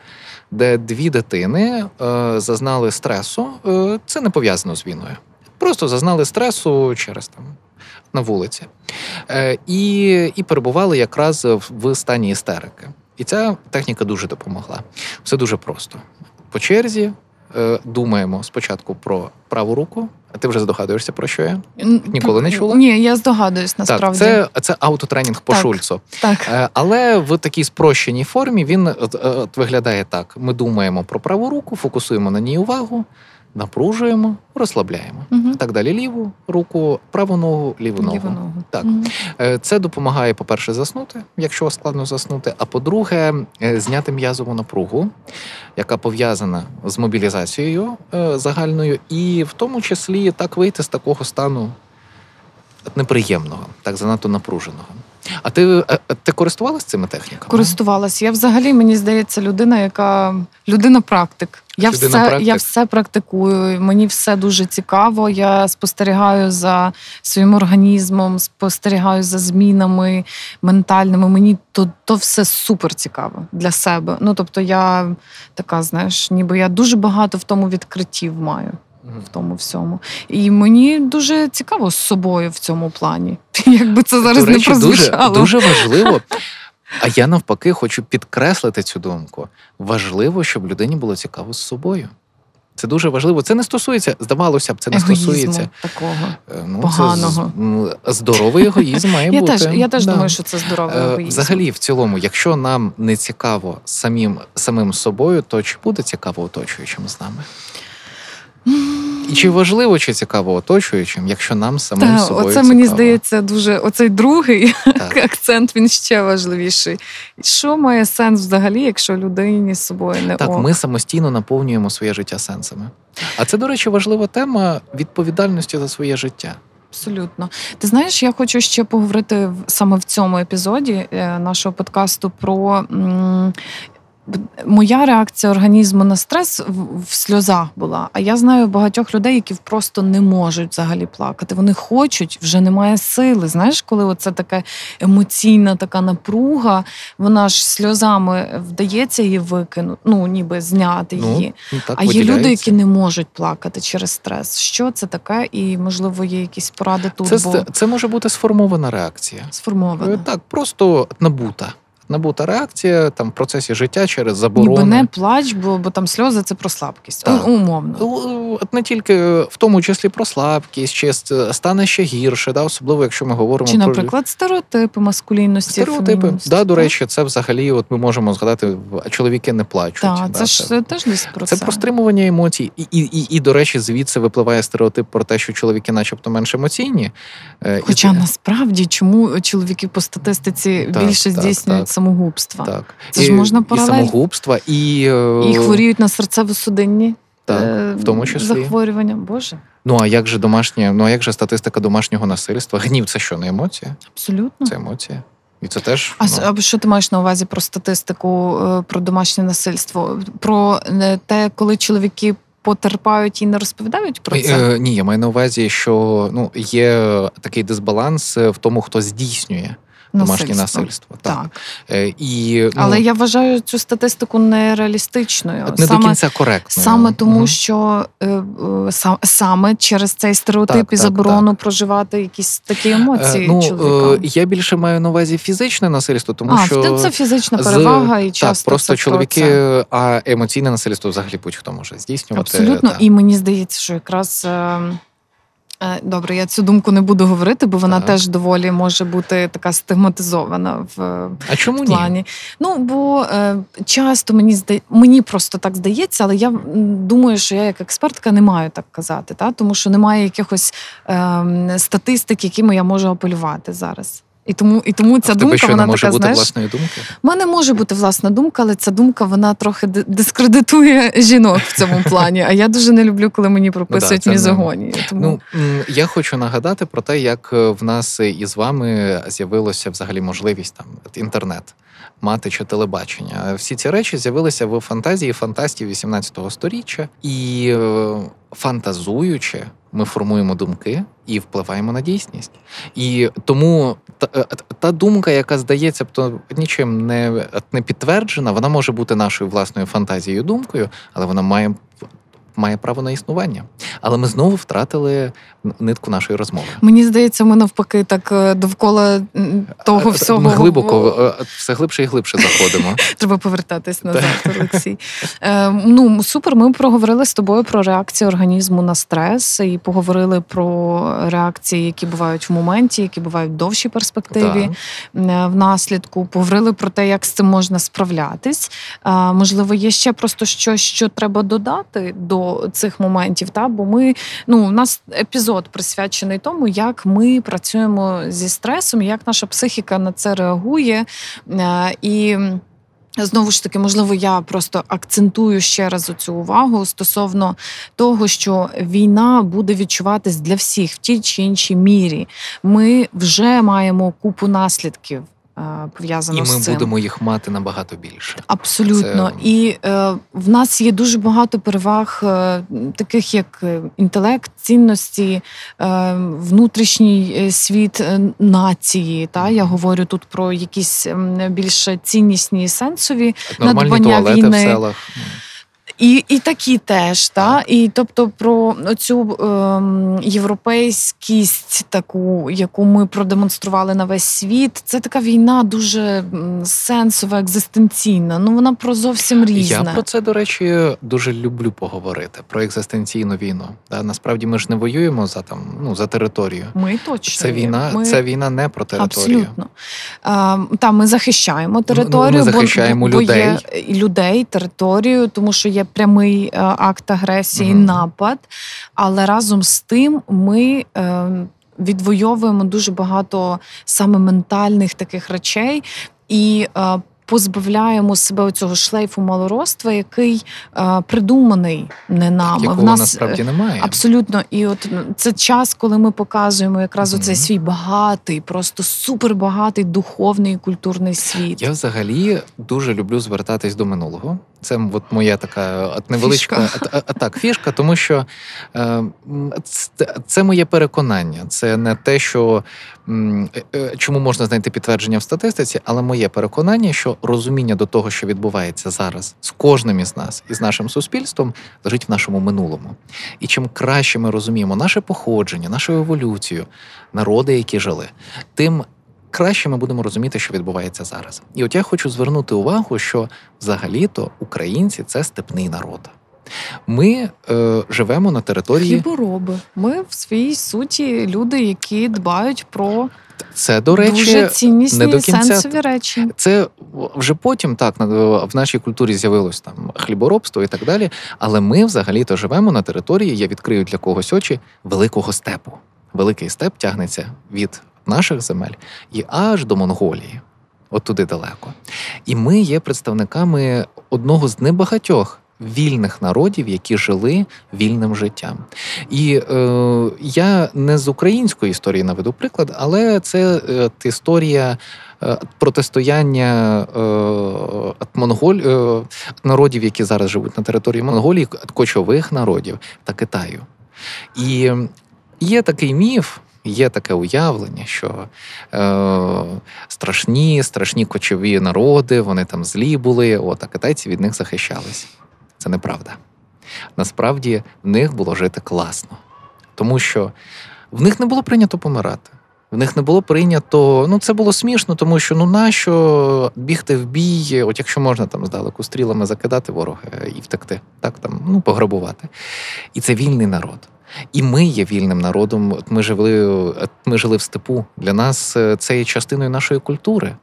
де дві дитини е, зазнали стресу. Е, це не пов'язано з війною. Просто зазнали стресу через там на вулиці. Е, і, і перебували якраз в, в стані істерики. І ця техніка дуже допомогла. Все дуже просто. По черзі е, думаємо спочатку про праву руку, а ти вже здогадуєшся про що я? Ніколи не чула? Ні, я здогадуюсь насправді. Так, це, це аутотренінг по Так. Шульцу. Так. Е, Але в такій спрощеній формі він от, е, от виглядає так: ми думаємо про праву руку, фокусуємо на ній увагу, напружуємо, розслабляємо. Мгм. Так далі ліву руку, праву ногу, ліву ногу. Ліву ногу. Так. Е, Це допомагає, по-перше, заснути, якщо складно заснути. А по-друге, е, зняти м'язову напругу, яка пов'язана з мобілізацією е, загальною, і в тому числі так вийти з такого стану неприємного, так занадто напруженого. А ти, ти користувалась цими техніками? Користувалась. Я взагалі, мені здається, людина, яка людина практик. Я Людина все, практик. я все практикую. Мені все дуже цікаво. Я спостерігаю за своїм організмом, спостерігаю за змінами ментальними. Мені то, то все супер цікаво для себе. Ну тобто, я така, знаєш, ніби я дуже багато в тому відкриттів маю. В тому всьому. І мені дуже цікаво з собою в цьому плані. Якби це зараз До речі, не дуже, дуже важливо. А я навпаки хочу підкреслити цю думку. Важливо, щоб людині було цікаво з собою. Це дуже важливо. Це не стосується, здавалося б, це не Егоїзму стосується такого. е, ну, поганого. Це, здоровий егоїзм має Я бути. теж, я теж Да. думаю, що це здоровий Е, егоїзм. Взагалі, в цілому, якщо нам не цікаво самим, самим собою, то чи буде цікаво оточуючим з нами? І чи важливо, чи цікаво оточуючим, якщо нам самим Та, собою оце цікаво? мені здається дуже оцей другий Так. акцент він ще важливіший. Що має сенс взагалі, якщо людині з собою не Так, ок? ми самостійно наповнюємо своє життя сенсами. А це, до речі, важлива тема відповідальності за своє життя. Абсолютно. Ти знаєш, я хочу ще поговорити саме в цьому епізоді е, нашого подкасту про. Моя реакція організму на стрес в, сльозах була. А я знаю багатьох людей, які просто не можуть взагалі плакати. Вони хочуть, вже немає сили. Знаєш, коли оце така емоційна така напруга, вона ж сльозами вдається її викинути, ну ніби зняти її. ну так А є люди, які не можуть плакати через стрес. Що це таке? І можливо є якісь поради тут, це, бо це, може бути сформована реакція. сформовано. Е, Так, просто набута. Набута реакція там в процесі життя через заборони. Ніби не плач, бо, бо там сльози це про слабкість. Так. Умовно. Ну, от не тільки в тому числі про слабкість, чи стане ще гірше, да, особливо якщо ми говоримо Чи, про наприклад, стереотипи маскулінності. стереотипи. Да, до речі, це взагалі, от ми можемо згадати, а чоловіки не плачуть. Так, да, це ж це теж десь про Це це. про стримування емоцій, і, і, і, і, до речі, звідси випливає стереотип про те, що чоловіки, начебто, менш емоційні. Е, і Хоча насправді чому чоловіки по статистиці Так, більше так, здійснюють. Самогубства? так. Це ж і, можна і самогубства, і, е, І хворіють на серцево-судинні так, е, в тому числі. захворювання. Боже, Ну а як же домашнє? Ну а як же статистика домашнього насильства? Гнів це що не емоція? абсолютно. Це емоція. І це теж А ну, а що ти маєш на увазі про статистику е, про домашнє насильство? Про е, те, коли чоловіки потерпають і не розповідають про це? Е, ні, я маю на увазі, що ну є такий дисбаланс е, в тому, хто здійснює домашнє насильство. Так. Так. Е, і ну, Але я вважаю цю статистику нереалістичною. не саме, до кінця коректно. саме тому, що е, е, саме через цей стереотип Так, і так, заборону проживати якісь такі емоції ну, чоловікам. я більше маю на увазі фізичне насильство, тому а, що це фізична з- перевага, і так, просто це чоловіки, це. а емоційне насильство взагалі будь-хто може здійснювати. Абсолютно, так. і мені здається, що якраз. Е, Добре, я цю думку не буду говорити, бо вона Так. теж доволі може бути така стигматизована в е, А чому в плані. Ну бо е, часто мені здає, мені просто так здається, але я думаю, що я як експертка не маю так казати, та? тому що немає якихось е, статистик, якими я можу апелювати зараз. І тому, і тому ця а думка що вона не може така, бути знаєш, власної думки? У мене може бути власна думка, але ця думка вона трохи ди- дискредитує жінок в цьому плані. А я дуже не люблю, коли мені прописують ну, да, мізогонію. Тому Ну я хочу нагадати про те, як е, в нас із вами з'явилося взагалі можливість там інтернет. Мати чи телебачення. Всі ці речі з'явилися в фантазії фантастів 18-го сторіччя, і е, фантазуючи, ми формуємо думки і впливаємо на дійсність. І тому та, е, та думка, яка здається то нічим не, не підтверджена, вона може бути нашою власною фантазією, думкою, але вона має має право на існування. Але ми знову втратили нитку нашої розмови. мені здається, ми навпаки так е, довкола того Е, всього Ми глибоко, е, все глибше і глибше заходимо. Треба повертатись назад, Олексій. Е, ну супер. Ми проговорили з тобою про реакцію організму на стрес і поговорили про реакції, які бувають в моменті, які бувають в довшій перспективі. Так. е, внаслідку. Поговорили про те, як з цим можна справлятись. Можливо, є ще просто щось, що треба додати до цих моментів. Та? Бо ми ну, у нас епізод присвячений тому, як ми працюємо зі стресом, як наша психіка на це реагує. Е, І Знову ж таки, можливо, я просто акцентую ще раз цю увагу стосовно того, що війна буде відчуватись для всіх в тій чи іншій мірі. Ми вже маємо купу наслідків е, пов'язано І ми цим. будемо їх мати набагато більше. Абсолютно, Це- і е, в нас є дуже багато переваг, е, таких як е, інтелект, цінності, е, внутрішній е, світ нації. Та я говорю тут про якісь більш ціннісні сенсові Нормальні Надбання туалети війни. в селах. Ну, І, і такі теж, та і тобто про цю ем, європейськість, таку, яку ми продемонстрували на весь світ, це така війна дуже сенсова, екзистенційна. Ну вона про зовсім Я про це, до речі, дуже люблю поговорити про екзистенційну війну. Да, насправді ми ж не воюємо за там, ну за територію. Ми точно Це війна, Ми... це війна не про територію. Абсолютно. А, та ми захищаємо територію, Ну, ми захищаємо бо, бо є людей, територію, тому що є прямий е, акт агресії, Мгм. напад. Але разом з тим ми. Е, Відвоюємо дуже багато саме ментальних таких речей і е, позбавляємо себе цього шлейфу малороства, який е, придуманий не нами. Якого В нас е, насправді немає. Абсолютно, і от це час, коли ми показуємо якраз оцей свій багатий, просто супербагатий духовний і культурний світ. Я взагалі дуже люблю звертатись до минулого. Це от моя така от невеличка Фішка. а- а- так, фішка, тому що е, це, це моє переконання. Це не те, що е, е, чому можна знайти підтвердження в статистиці, але моє переконання, що розуміння до того, що відбувається зараз з кожним із нас і з нашим суспільством, лежить в нашому минулому. І чим краще ми розуміємо наше походження, нашу еволюцію, народи, які жили, тим краще ми будемо розуміти, що відбувається зараз. І от я хочу звернути увагу, що взагалі-то українці це степний народ. Ми е, живемо на території. Хлібороби. Ми в своїй суті люди, які дбають про це, до речі, дуже ціннісні не до кінця... сенсові речі. Це вже потім так в нашій культурі з'явилось там хліборобство і так далі. Але ми взагалі-то живемо на території, я відкрию для когось очі великого степу. Великий степ тягнеться від наших земель і аж до Монголії, от туди далеко. І ми є представниками одного з небагатьох вільних народів, які жили вільним життям. І е, я не з української історії наведу приклад, але це е, історія. Е, протистояння е, монголь, е, народів, які зараз живуть на території Монголії, кочових народів та Китаю. І є такий міф, є таке уявлення, що е, страшні, страшні кочові народи, вони там злі були, от, а китайці від них захищались. Це неправда. Насправді в них було жити класно, тому що в них не було прийнято помирати. В них не було прийнято. Ну, це було смішно, тому що ну нащо бігти в бій, от якщо можна там здалеку стрілами закидати ворога і втекти, так там ну пограбувати. І це вільний народ. І ми є вільним народом. От Ми жили, ми жили в степу. Для нас е, це є частиною нашої культури.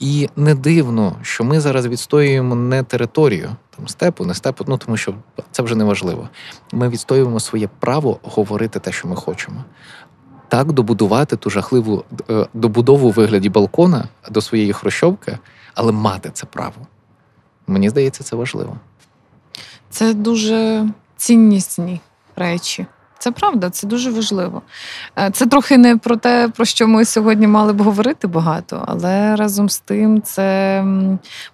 І не дивно, що ми зараз відстоюємо не територію там степу, не степу, ну тому що це вже не важливо. Ми відстоюємо своє право говорити те, що ми хочемо. Так добудувати ту жахливу е, добудову у вигляді балкона до своєї хрущовки, але мати це право. Мені здається, це важливо. Це дуже ціннісні речі. Це правда, це дуже важливо. Е, це трохи не про те, про що ми сьогодні мали б говорити багато, але разом з тим, це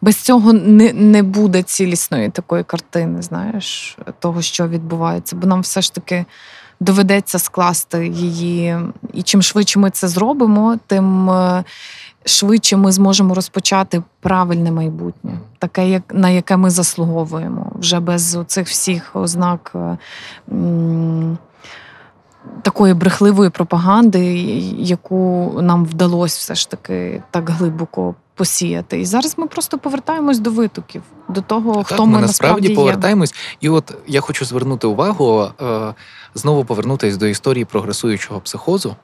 без цього не не буде цілісної такої картини, знаєш, того, що відбувається. Бо нам все ж таки доведеться скласти її. І чим швидше ми це зробимо, тим е, швидше ми зможемо розпочати правильне майбутнє, таке, як на яке ми заслуговуємо, вже без цих всіх ознак. Е, м- такої брехливої пропаганди, яку нам вдалося все ж таки так глибоко посіяти. І зараз ми просто повертаємось до витоків, до того, так, хто ми, ми насправді є. повертаємось. І от я хочу звернути увагу, е, знову повернутися до історії прогресуючого психозу.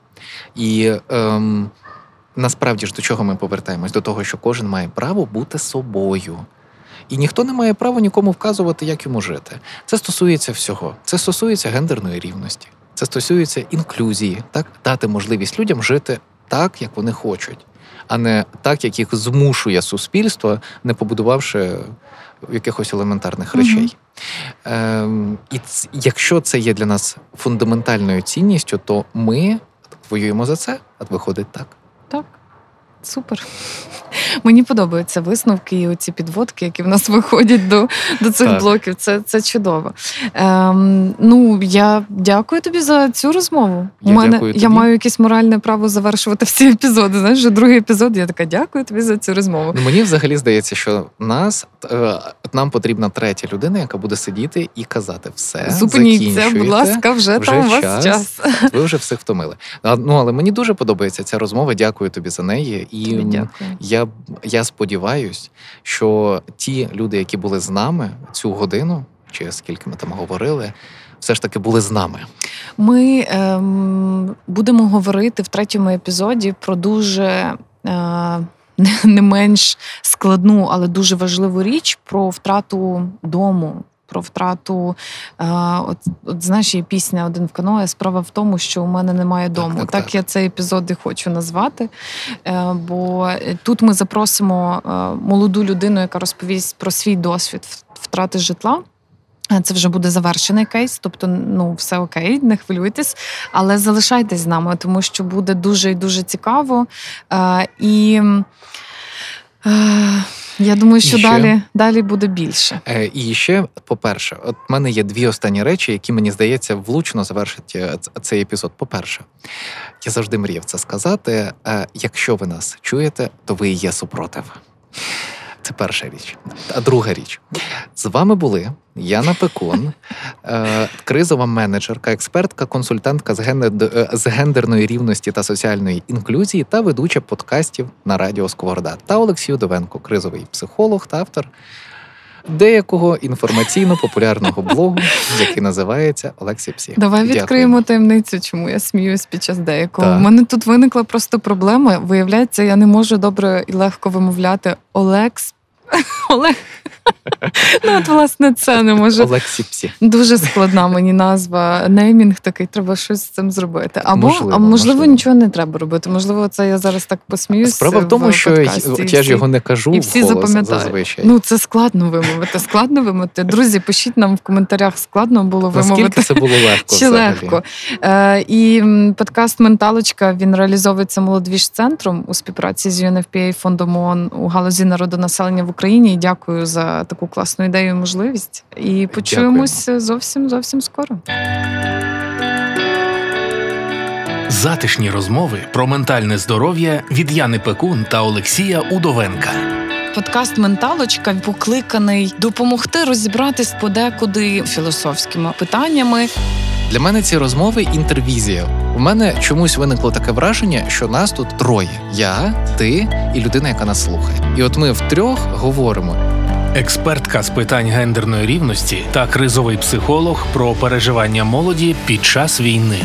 І е, насправді ж до чого ми повертаємось? До того, що кожен має право бути собою. І ніхто не має права нікому вказувати, як йому жити. Це стосується всього. Це стосується гендерної рівності. Це стосується інклюзії, так дати можливість людям жити так, як вони хочуть, а не так, як їх змушує суспільство, не побудувавши якихось елементарних речей. Mm-hmm. Ем, І ц- якщо це є для нас фундаментальною цінністю, то ми воюємо за це, а виходить так. Так, супер. Мені подобаються висновки і оці підводки, які в нас виходять до до цих так. блоків. Це це чудово. Ем, Ну я дякую тобі за цю розмову. Я У мене дякую тобі. я маю якесь моральне право завершувати всі епізоди. Знаєш, вже другий епізод. Я така дякую тобі за цю розмову. Ну, Мені взагалі здається, що нас е, нам потрібна третя людина, яка буде сидіти і казати все. Зупиніться, будь ласка, вже, вже там у вас час. Ви вже всіх втомили. Ну але мені дуже подобається ця розмова. Дякую тобі за неї. І дякую. я я сподіваюся, що ті люди, які були з нами цю годину, чи скільки ми там говорили, все ж таки були з нами. Ми ем, будемо говорити в третьому епізоді про дуже. Е, не менш складну, але дуже важливу річ про втрату дому, про втрату. От от знаєш, є пісня один в каное. Справа в тому, що у мене немає дому. Так, так, так я цей епізод і хочу назвати. Е, бо тут ми запросимо е, молоду людину, яка розповість про свій досвід втрати житла. Це вже буде завершений кейс, тобто, ну все окей, не хвилюйтесь, але залишайтесь з нами, тому що буде дуже і дуже цікаво. Е, і я думаю, що ще... далі далі буде більше. Е, І ще, по-перше, от в мене є дві останні речі, які мені здається влучно завершать е, цей епізод. По-перше, я завжди мріяв це сказати. Е, Якщо ви нас чуєте, то ви є супротив. Це перша річ. А друга річ. З вами були Яна Пекун, е, кризова менеджерка, експертка, консультантка е, з гендерної рівності та соціальної інклюзії та ведуча подкастів на радіо Сковорода. Та Олексій Довенко, кризовий психолог та автор деякого інформаційно-популярного блогу, який називається Олексій Псі. Давай Дякую. відкриємо таємницю, чому я сміюсь під час деякого. Так. У мене тут виникла просто проблема. Виявляється, я не можу добре і легко вимовляти Олекс. Олег. Ну, от, власне, це не може. Олексій Псі. Дуже складна мені назва. Неймінг такий, треба щось з цим зробити. Або Можливо, а можливо, можливо. нічого не треба робити. Можливо, це я зараз так посміюся. Справа в тому, що подкасті, я ж його не кажу і всі запам'ятають. зазвичай. Ну, це складно вимовити. Складно вимовити. Друзі, пишіть нам в коментарях, складно було вимовити. Наскільки це було легко? Чи взагалі? легко. Е, і подкаст Менталочка він реалізовується молодвіж центром у співпраці з UNFPA фондом ООН у галузі народонаселення в Україні. І дякую за таку класну ідею і можливість. І почуємось зовсім зовсім скоро. Затишні розмови про ментальне здоров'я від Яни Пекун та Олексія Удовенка. Подкаст Менталочка покликаний допомогти розібратись подекуди філософськими питаннями. Для мене ці розмови інтервізія. У мене чомусь виникло таке враження, що нас тут троє: я, ти і людина, яка нас слухає. І от ми втрьох говоримо. Експертка з питань гендерної рівності та кризовий психолог про переживання молоді під час війни.